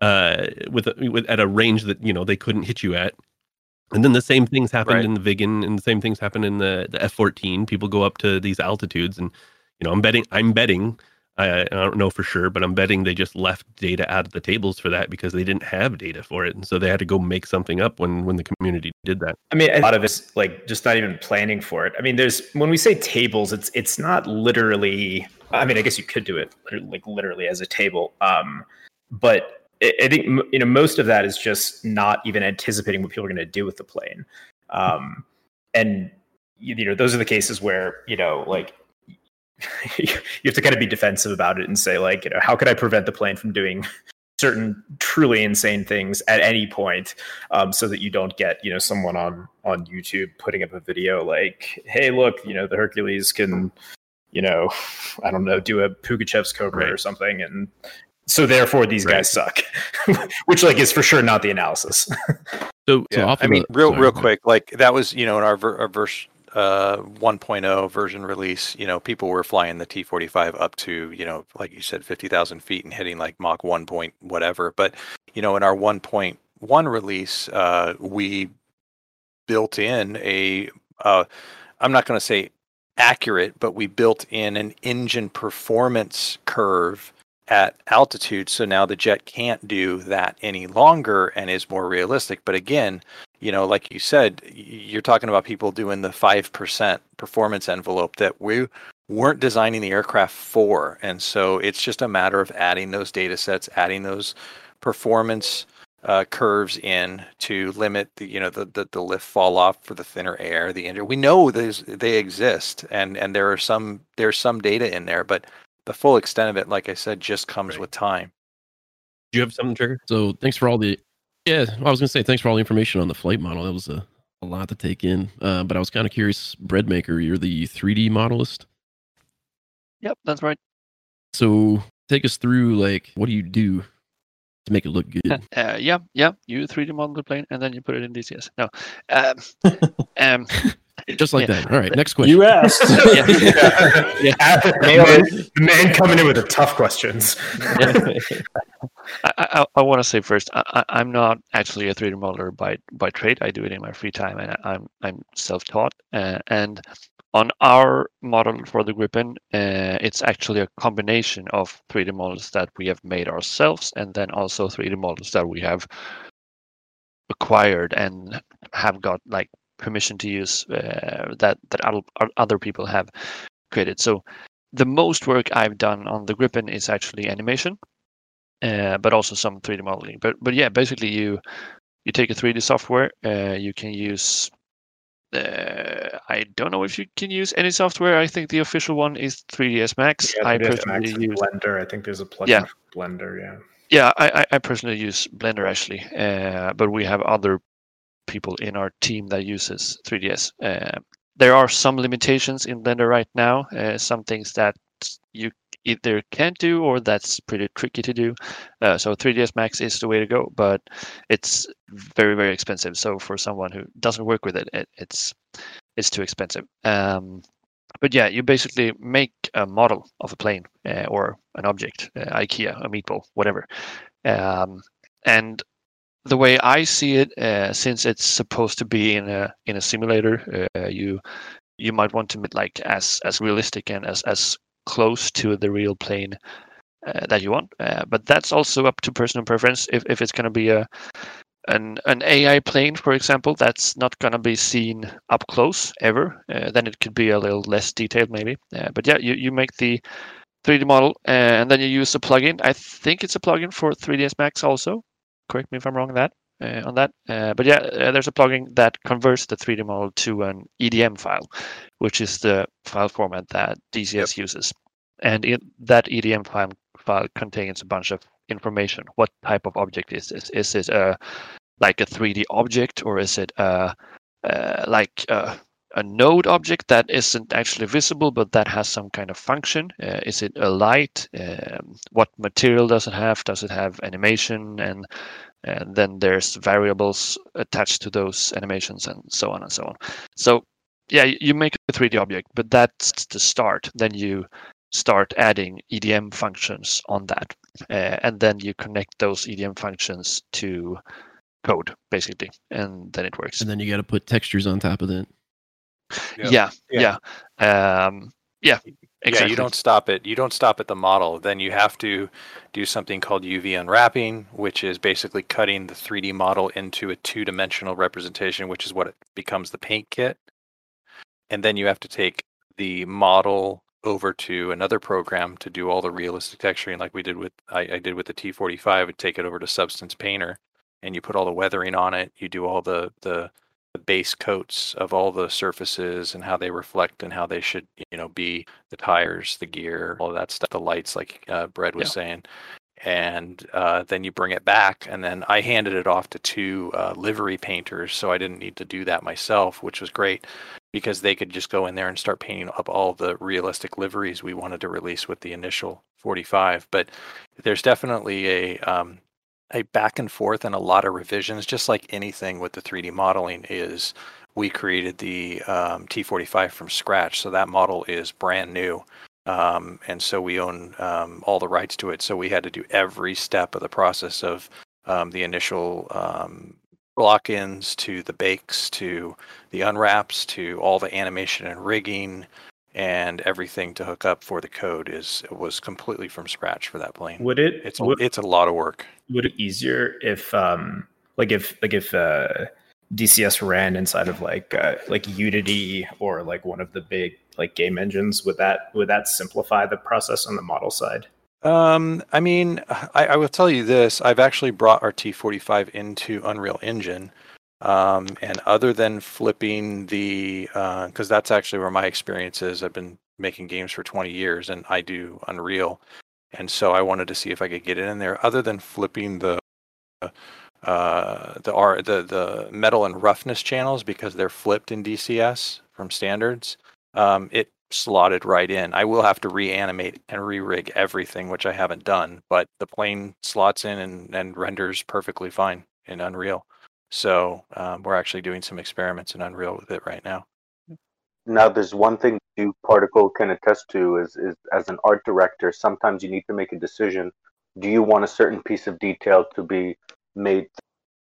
S1: uh, with, a, with at a range that you know they couldn't hit you at. And then the same things happened
S8: Right.
S1: in the Viggen, and the same things happened in the the F fourteen. People go up to these altitudes, and you know I'm betting I'm betting I, I don't know for sure, but I'm betting they just left data out of the tables for that because they didn't have data for it, and so they had to go make something up when when the community did that.
S7: I mean, a lot of it's like just not even planning for it. I mean, there's when we say tables, it's it's not literally. I mean, I guess you could do it like literally as a table, um, but I, I think you know most of that is just not even anticipating what people are going to do with the plane, um, and you, you know those are the cases where you know like you have to kind of be defensive about it and say like you know how could I prevent the plane from doing certain truly insane things at any point um, so that you don't get you know someone on on YouTube putting up a video like, hey, look, you know the Hercules can, you know, I don't know, do a Pugachev's Cobra or something, and so therefore these guys suck, which like is for sure not the analysis.
S1: So
S5: So off
S8: I mean, real
S5: sorry,
S8: real quick, like that was you know in our, ver- our verse uh 1.0 version release, you know, people were flying the T45 up to you know like you said 50,000 feet and hitting like Mach 1 point whatever. But you know, in our 1.1 release, uh, we built in a uh, I'm not going to say accurate, but we built in an engine performance curve at altitude. So now the jet can't do that any longer and is more realistic. But again, you know, like you said, you're talking about people doing the 5% performance envelope that we weren't designing the aircraft for. And so it's just a matter of adding those data sets, adding those performance uh, curves in to limit the you know the, the the lift fall off for the thinner air the engine we know those they exist and and there are some there's some data in there but the full extent of it like i said just comes
S1: Right.
S8: with time
S1: do you have something Tricker?
S5: So thanks for all the yeah. I was gonna say thanks for all the information on the flight model. That was a, a lot to take in. Uh, but I was kind of curious, Breadmaker. You're the 3D modelist.
S3: Yep, that's right.
S5: So take us through like what do you do to make it look good?
S3: Uh, yeah, yeah. You 3D model the plane and then you put it in DCS. No, um, um,
S5: Just like
S3: yeah.
S5: that. All right. Next question.
S4: You asked.
S3: Yeah.
S7: the, man, the man coming in with the tough questions.
S3: I, I, I want to say first, I, I, I'm not actually a 3D modeler by by trade. I do it in my free time, and I'm I'm self-taught. Uh, and on our model for the Gripen, uh, it's actually a combination of 3D models that we have made ourselves, and then also 3D models that we have acquired and have got like permission to use uh, that that other, people have created. So the most work I've done on the Gripen is actually animation uh, but also some 3D modeling. But but yeah, basically you you take a 3D software. Uh, you can use. Uh, I don't know if you can use any software. I think the official one is 3ds Max.
S7: Yeah,
S3: I
S7: 3ds
S3: personally
S7: Max
S3: use.
S7: Blender. I think there's a plugin
S3: Yeah.
S7: for Blender. Yeah.
S3: Yeah, I, I- I personally use Blender actually, uh, but we have other people in our team that uses 3ds. Uh, there are some limitations in Blender right now. Uh, some things that you either can't do or that's pretty tricky to do. Uh, so 3ds Max is the way to go, but it's very very expensive. So for someone who doesn't work with it, it it's it's too expensive. Um, but yeah, you basically make a model of a plane uh, or an object, uh, IKEA, a meatball, whatever. Um, and the way I see it, uh, since it's supposed to be in a in a simulator, uh, you you might want to make like as as realistic and as as close to the real plane uh, that you want. Uh, but that's also up to personal preference. If if it's going to be a an an AI plane, for example, that's not going to be seen up close ever. Uh, then it could be a little less detailed, maybe. Uh, but yeah, you, you make the 3D model and then you use a plugin. I think it's a plugin for 3ds Max also. Correct me if I'm wrong on that. Uh, on that, uh, but yeah, uh, there's a plugin that converts the 3D model to an EDM file, which is the file format that DCS yep. uses. And in that EDM file, file contains a bunch of information. What type of object is this? Is it a like a 3D object, or is it a, uh, like a, a, node object that isn't actually visible but that has some kind of function? Uh, is it a light? Um, what material does it have? Does it have animation? And and then there's variables attached to those animations and so on and so on. So yeah, you make a 3D object, but that's the start. Then you start adding EDM functions on that. Uh, and then you connect those EDM functions to code, basically, and then it works.
S5: And then you got to put textures on top of that.
S3: Yeah, yeah, yeah. Um, yeah.
S8: Exactly. Yeah, you don't stop it. You don't stop at the model. Then you have to do something called UV unwrapping, which is basically cutting the 3D model into a two-dimensional representation, which is what it becomes the paint kit. And then you have to take the model over to another program to do all the realistic texturing like we did with I, I did with the T45 and take it over to Substance Painter and you put all the weathering on it. You do all the, the the base coats of all the surfaces and how they reflect and how they should you know be the tires the gear all that stuff the lights like uh, brett was yeah. saying and uh, then you bring it back and then i handed it off to two uh, livery painters so i didn't need to do that myself which was great because they could just go in there and start painting up all the realistic liveries we wanted to release with the initial 45. But there's definitely a um, a back and forth and a lot of revisions, just like anything with the 3D modeling is. We created the um, T45 from scratch, so that model is brand new. Um, and so we own um, all the rights to it. So we had to do every step of the process of um, the initial um, lock-ins to the bakes to the unwraps to all the animation and rigging and everything to hook up for the code is was completely from scratch for that plane.
S7: Would it?
S8: It's
S7: would,
S8: it's a lot of work.
S7: Would it easier if um like if like if uh DCS ran inside of like uh, like Unity or like one of the big like game engines? Would that would that simplify the process on the model side?
S8: Um, I mean, I, I will tell you this: I've actually brought our T45 into Unreal Engine, um, and other than flipping the, because uh, that's actually where my experience is. I've been making games for 20 years, and I do Unreal, and so I wanted to see if I could get it in there. Other than flipping the uh, the the the metal and roughness channels because they're flipped in DCS from standards. Um, it slotted right in. I will have to reanimate and re-rig everything, which I haven't done, but the plane slots in and, and renders perfectly fine in Unreal. So um, we're actually doing some experiments in Unreal with it right now.
S9: Now, there's one thing you particle can attest to is, is as an art director, sometimes you need to make a decision. Do you want a certain piece of detail to be made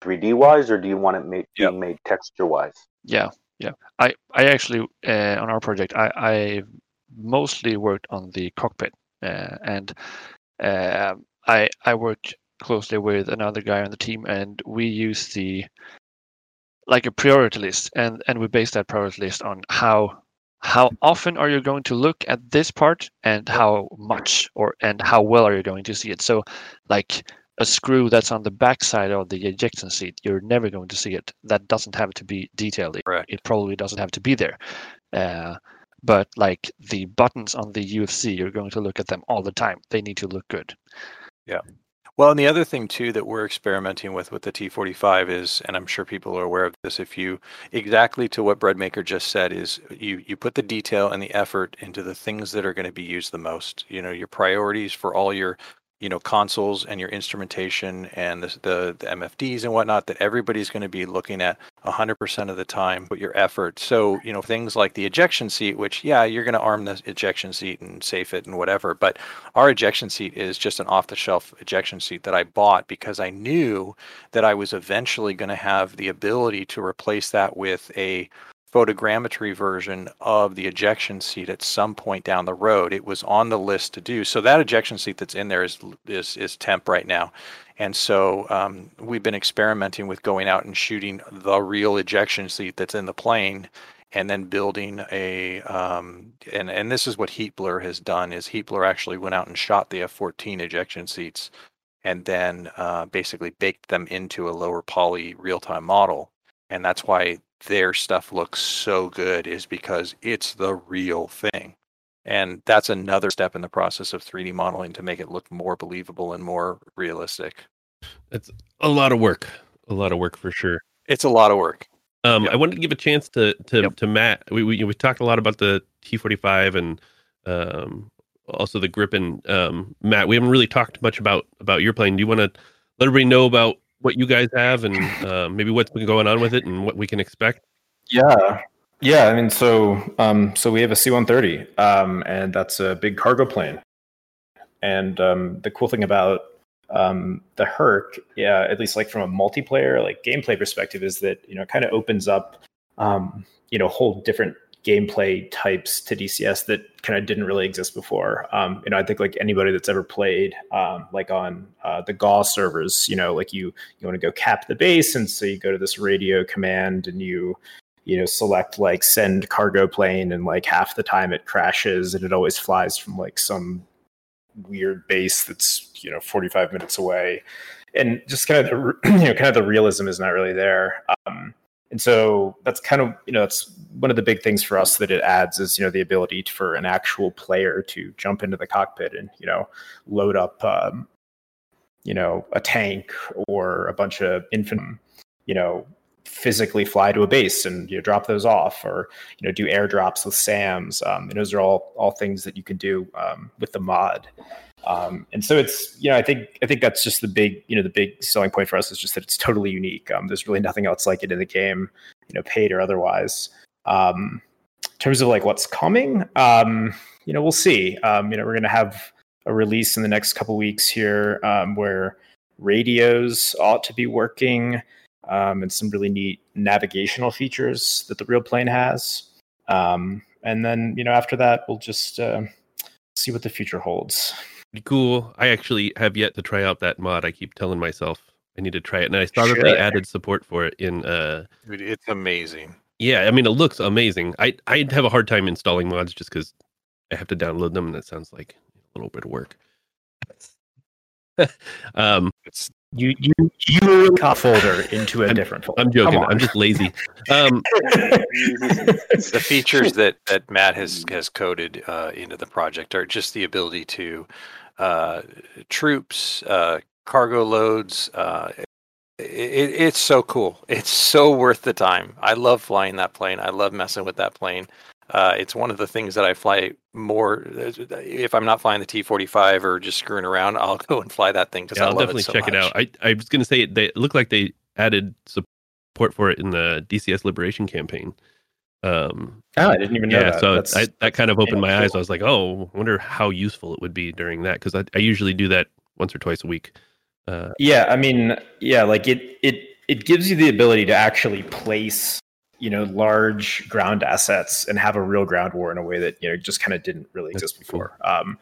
S9: 3D wise, or do you want it made, yep. being made texture wise?
S3: Yeah, yeah. I I actually uh, on our project I I mostly worked on the cockpit uh, and uh, I I worked closely with another guy on the team and we use the like a priority list and and we base that priority list on how how often are you going to look at this part and how much or and how well are you going to see it so like a screw that's on the back side of the ejection seat, you're never going to see it. That doesn't have to be detailed.
S8: Right.
S3: It probably doesn't have to be there. Uh, but like the buttons on the UFC, you're going to look at them all the time. They need to look good.
S8: Yeah. Well, and the other thing too that we're experimenting with with the T45 is, and I'm sure people are aware of this, if you exactly to what Breadmaker just said is you you put the detail and the effort into the things that are going to be used the most. You know, your priorities for all your you know consoles and your instrumentation and the, the, the mfds and whatnot that everybody's going to be looking at 100% of the time put your effort. So you know things like the ejection seat which yeah you're going to arm the ejection seat and safe it and whatever but our ejection seat is just an off the shelf ejection seat that i bought because i knew that i was eventually going to have the ability to replace that with a photogrammetry version of the ejection seat at some point down the road. It was on the list to do. So that ejection seat that's in there is is is temp right now, and so um, we've been experimenting with going out and shooting the real ejection seat that's in the plane. And then building a, um, and and this is what heat HeatBlur has done is heat HeatBlur actually went out and shot the F-14 ejection seats, and then uh, basically baked them into a lower poly real-time model, and that's why their stuff looks so good is because it's the real thing. And that's another step in the process of 3D modeling to make it look more believable and more realistic.
S1: It's a lot of work. A lot of work for sure.
S8: It's a lot of work.
S1: Um, yep. I wanted to give a chance to to,
S8: Yep.
S1: to Matt. We, we we talked a lot about the T45 and um, also the Gripen. Um, Matt, we haven't really talked much about about your plane. Do you want to let everybody know about what you guys have and uh, maybe what's been going on with it and what we can expect?
S7: Yeah. Yeah, I mean, so um, so we have a C-130, um, and that's a big cargo plane. And um, the cool thing about um, the Herc, yeah, at least like from a multiplayer, like gameplay perspective, is that you know it kind of opens up, um, you know, whole different gameplay types to DCS that kind of didn't really exist before. Um, you know, I think like anybody that's ever played, um, like on uh, the GAW servers, you know, like you you want to go cap the base, and so you go to this radio command, and you you know select like send cargo plane, and like half the time it crashes, and it always flies from like some weird base that's you know 45 minutes away and just kind of the you know kind of the realism is not really there um, and so that's kind of you know that's one of the big things for us that it adds is you know the ability for an actual player to jump into the cockpit and you know load up um, you know a tank or a bunch of infant you know physically fly to a base and you know, drop those off or you know do airdrops with sams. Um, and those are all all things that you can do um, with the mod. Um, and so it's you know i think i think that's just the big you know the big selling point for us is just that it's totally unique. Um, there's really nothing else like it in the game you know paid or otherwise. Um, in terms of like what's coming um, you know we'll see. You know we're going to have a release in the next couple weeks here where radios ought to be working um, and some really neat navigational features that the real plane has. Um, and then, you know, after that, we'll just uh, see what the future holds.
S1: Cool. I actually have yet to try out that mod. I keep telling myself I need to try it, and I saw that they added support for it in. uh
S8: Dude, it's amazing.
S1: Yeah, I mean, it looks amazing. I I'd have a hard time installing mods just because I have to download them, and that sounds like a little bit of work. um,
S8: It's
S7: You you you really cop folder into a
S1: I'm-
S7: different folder.
S1: I'm joking. I'm just lazy. Um,
S8: the features that that Matt has has coded uh, into the project are just the ability to uh, troops, uh, cargo loads. Uh, it, it's so cool. It's so worth the time. I love flying that plane. I love messing with that plane. Uh, it's one of the things that I fly more. If I'm not flying the T45 or just screwing around, I'll go and fly that thing because
S1: yeah,
S8: I
S1: I'll
S8: love
S1: definitely
S8: it so
S1: check it out. I I was gonna say they it looked like they added support for it in the DCS Liberation campaign. Um,
S7: Oh, I didn't even know
S1: yeah,
S7: that.
S1: so
S7: That's-
S1: I, that kind of opened my
S7: yeah,
S1: eyes. I was like, oh, I wonder how useful it would be during that because I, I usually do that once or twice a week. Uh,
S7: Yeah, I mean, yeah, like it it it gives you the ability to actually place, you know, large ground assets and have a real ground war in a way that you know just kind of didn't really
S1: That's
S7: exist
S1: cool.
S7: before. Um,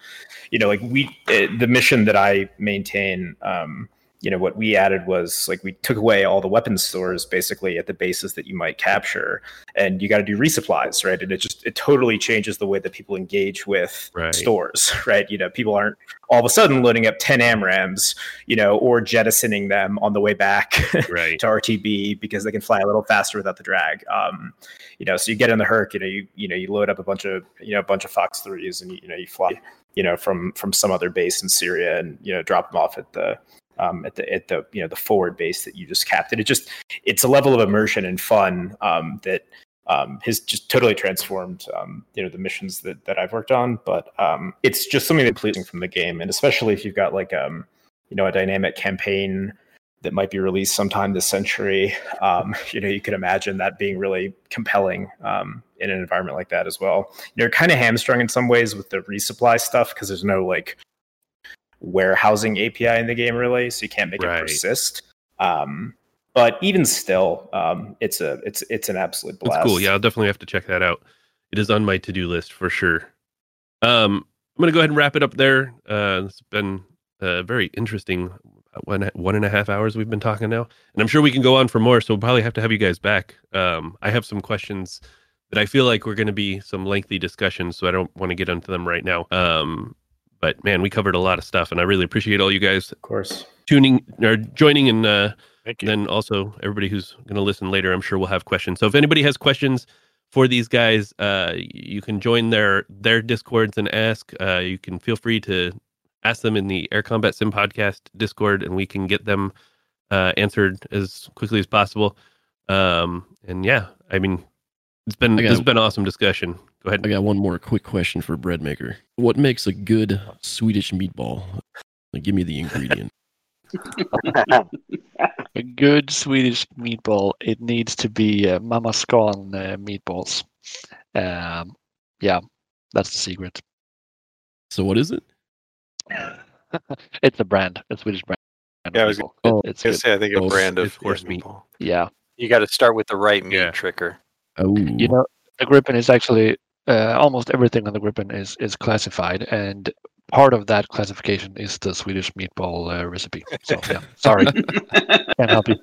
S7: you know, like we uh, the mission that I maintain. Um, you know what we added was like we took away all the weapons stores basically at the bases that you might capture and you got to do resupplies right and it just it totally changes the way that people engage with
S1: Right.
S7: stores right you know people aren't all of a sudden loading up 10 AMRAAMs you know or jettisoning them on the way back
S1: right.
S7: to rtb because they can fly a little faster without the drag um you know so you get in the herc you know you you know you load up a bunch of you know a bunch of fox 3s and you, you know you fly you know from from some other base in syria and you know drop them off at the um, at the at the you know the forward base that you just capped. And it just it's a level of immersion and fun um, that um, has just totally transformed um, you know the missions that, that I've worked on. But um, it's just something that's pleasing from the game, and especially if you've got like um, you know a dynamic campaign that might be released sometime this century. Um, you know, you could imagine that being really compelling um, in an environment like that as well. You're kind of hamstrung in some ways with the resupply stuff because there's no like warehousing API in the game really, so you can't make
S1: Right.
S7: it persist. Um, but even still, um, it's a it's it's an absolute blast.
S1: That's cool. Yeah, I'll definitely have to check that out. It is on my to do list for sure. Um, I'm gonna go ahead and wrap it up there. Uh, it's been uh, very interesting. uh, One one and a half hours we've been talking now, and I'm sure we can go on for more. So we'll probably have to have you guys back. Um, I have some questions that I feel like we're going to be some lengthy discussions, so I don't want to get into them right now. Um, but man, we covered a lot of stuff, and I really appreciate all you guys
S7: Of course.
S1: tuning or joining and uh,
S8: Thank you.
S1: then also everybody who's going to listen later i'm sure we'll have questions so if anybody has questions for these guys uh, you can join their their discords and ask uh, you can feel free to ask them in the air combat sim podcast discord and we can get them uh, answered as quickly as possible um, and yeah i mean it's been
S5: I got-
S1: this has been awesome discussion go ahead
S5: I got one more quick question for bread maker. What makes a good Swedish meatball? Like, give me the ingredient.
S3: A good Swedish meatball, it needs to be uh, Mamma Scan uh, meatballs. Um, yeah, that's the secret.
S5: So what is it?
S3: it's a brand, a Swedish brand.
S8: Yeah, I was
S3: meatball.
S5: Oh,
S3: it's
S8: I was
S3: good.
S8: gonna say, I think a
S5: Oh,
S8: brand of
S1: it's horse
S8: yeah,
S1: meat.
S8: meatball.
S3: Yeah,
S8: You got to start with the right meat
S1: Yeah.
S8: tricker.
S5: Oh,
S3: you know, the Gripen is actually uh, almost everything on the Gripen is is classified, and part of that classification is the Swedish meatball uh, recipe. So yeah, sorry, can't help you.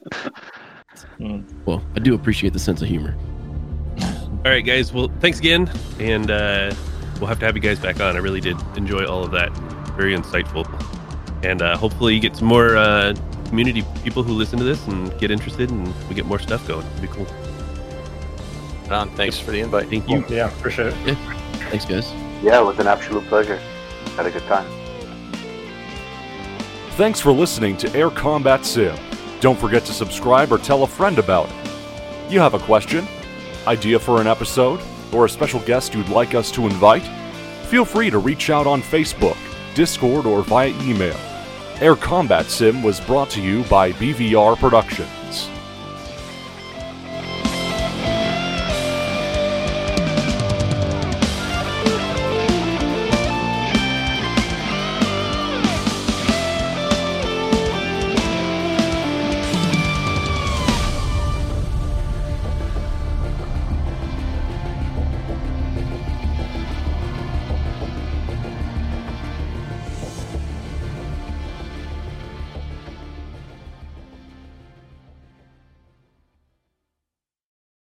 S5: well, I do appreciate the sense of humor.
S1: all right guys. Well thanks again and uh, we'll have to have you guys back on. I really did enjoy all of that. Very insightful. And uh, hopefully you get some more uh, community people who listen to this and get interested and we get more stuff going. It'd be cool
S8: Don, thanks for the invite.
S1: thank you
S7: Yeah, appreciate it.
S5: Thanks, guys.
S9: Yeah, it was an absolute pleasure. Had a good time.
S2: Thanks for listening to Air Combat Sim. Don't forget to subscribe or tell a friend about it. You have a question, idea for an episode, or a special guest you'd like us to invite? Feel free to reach out on Facebook, Discord, or via email. Air Combat Sim was brought to you by BVR Productions.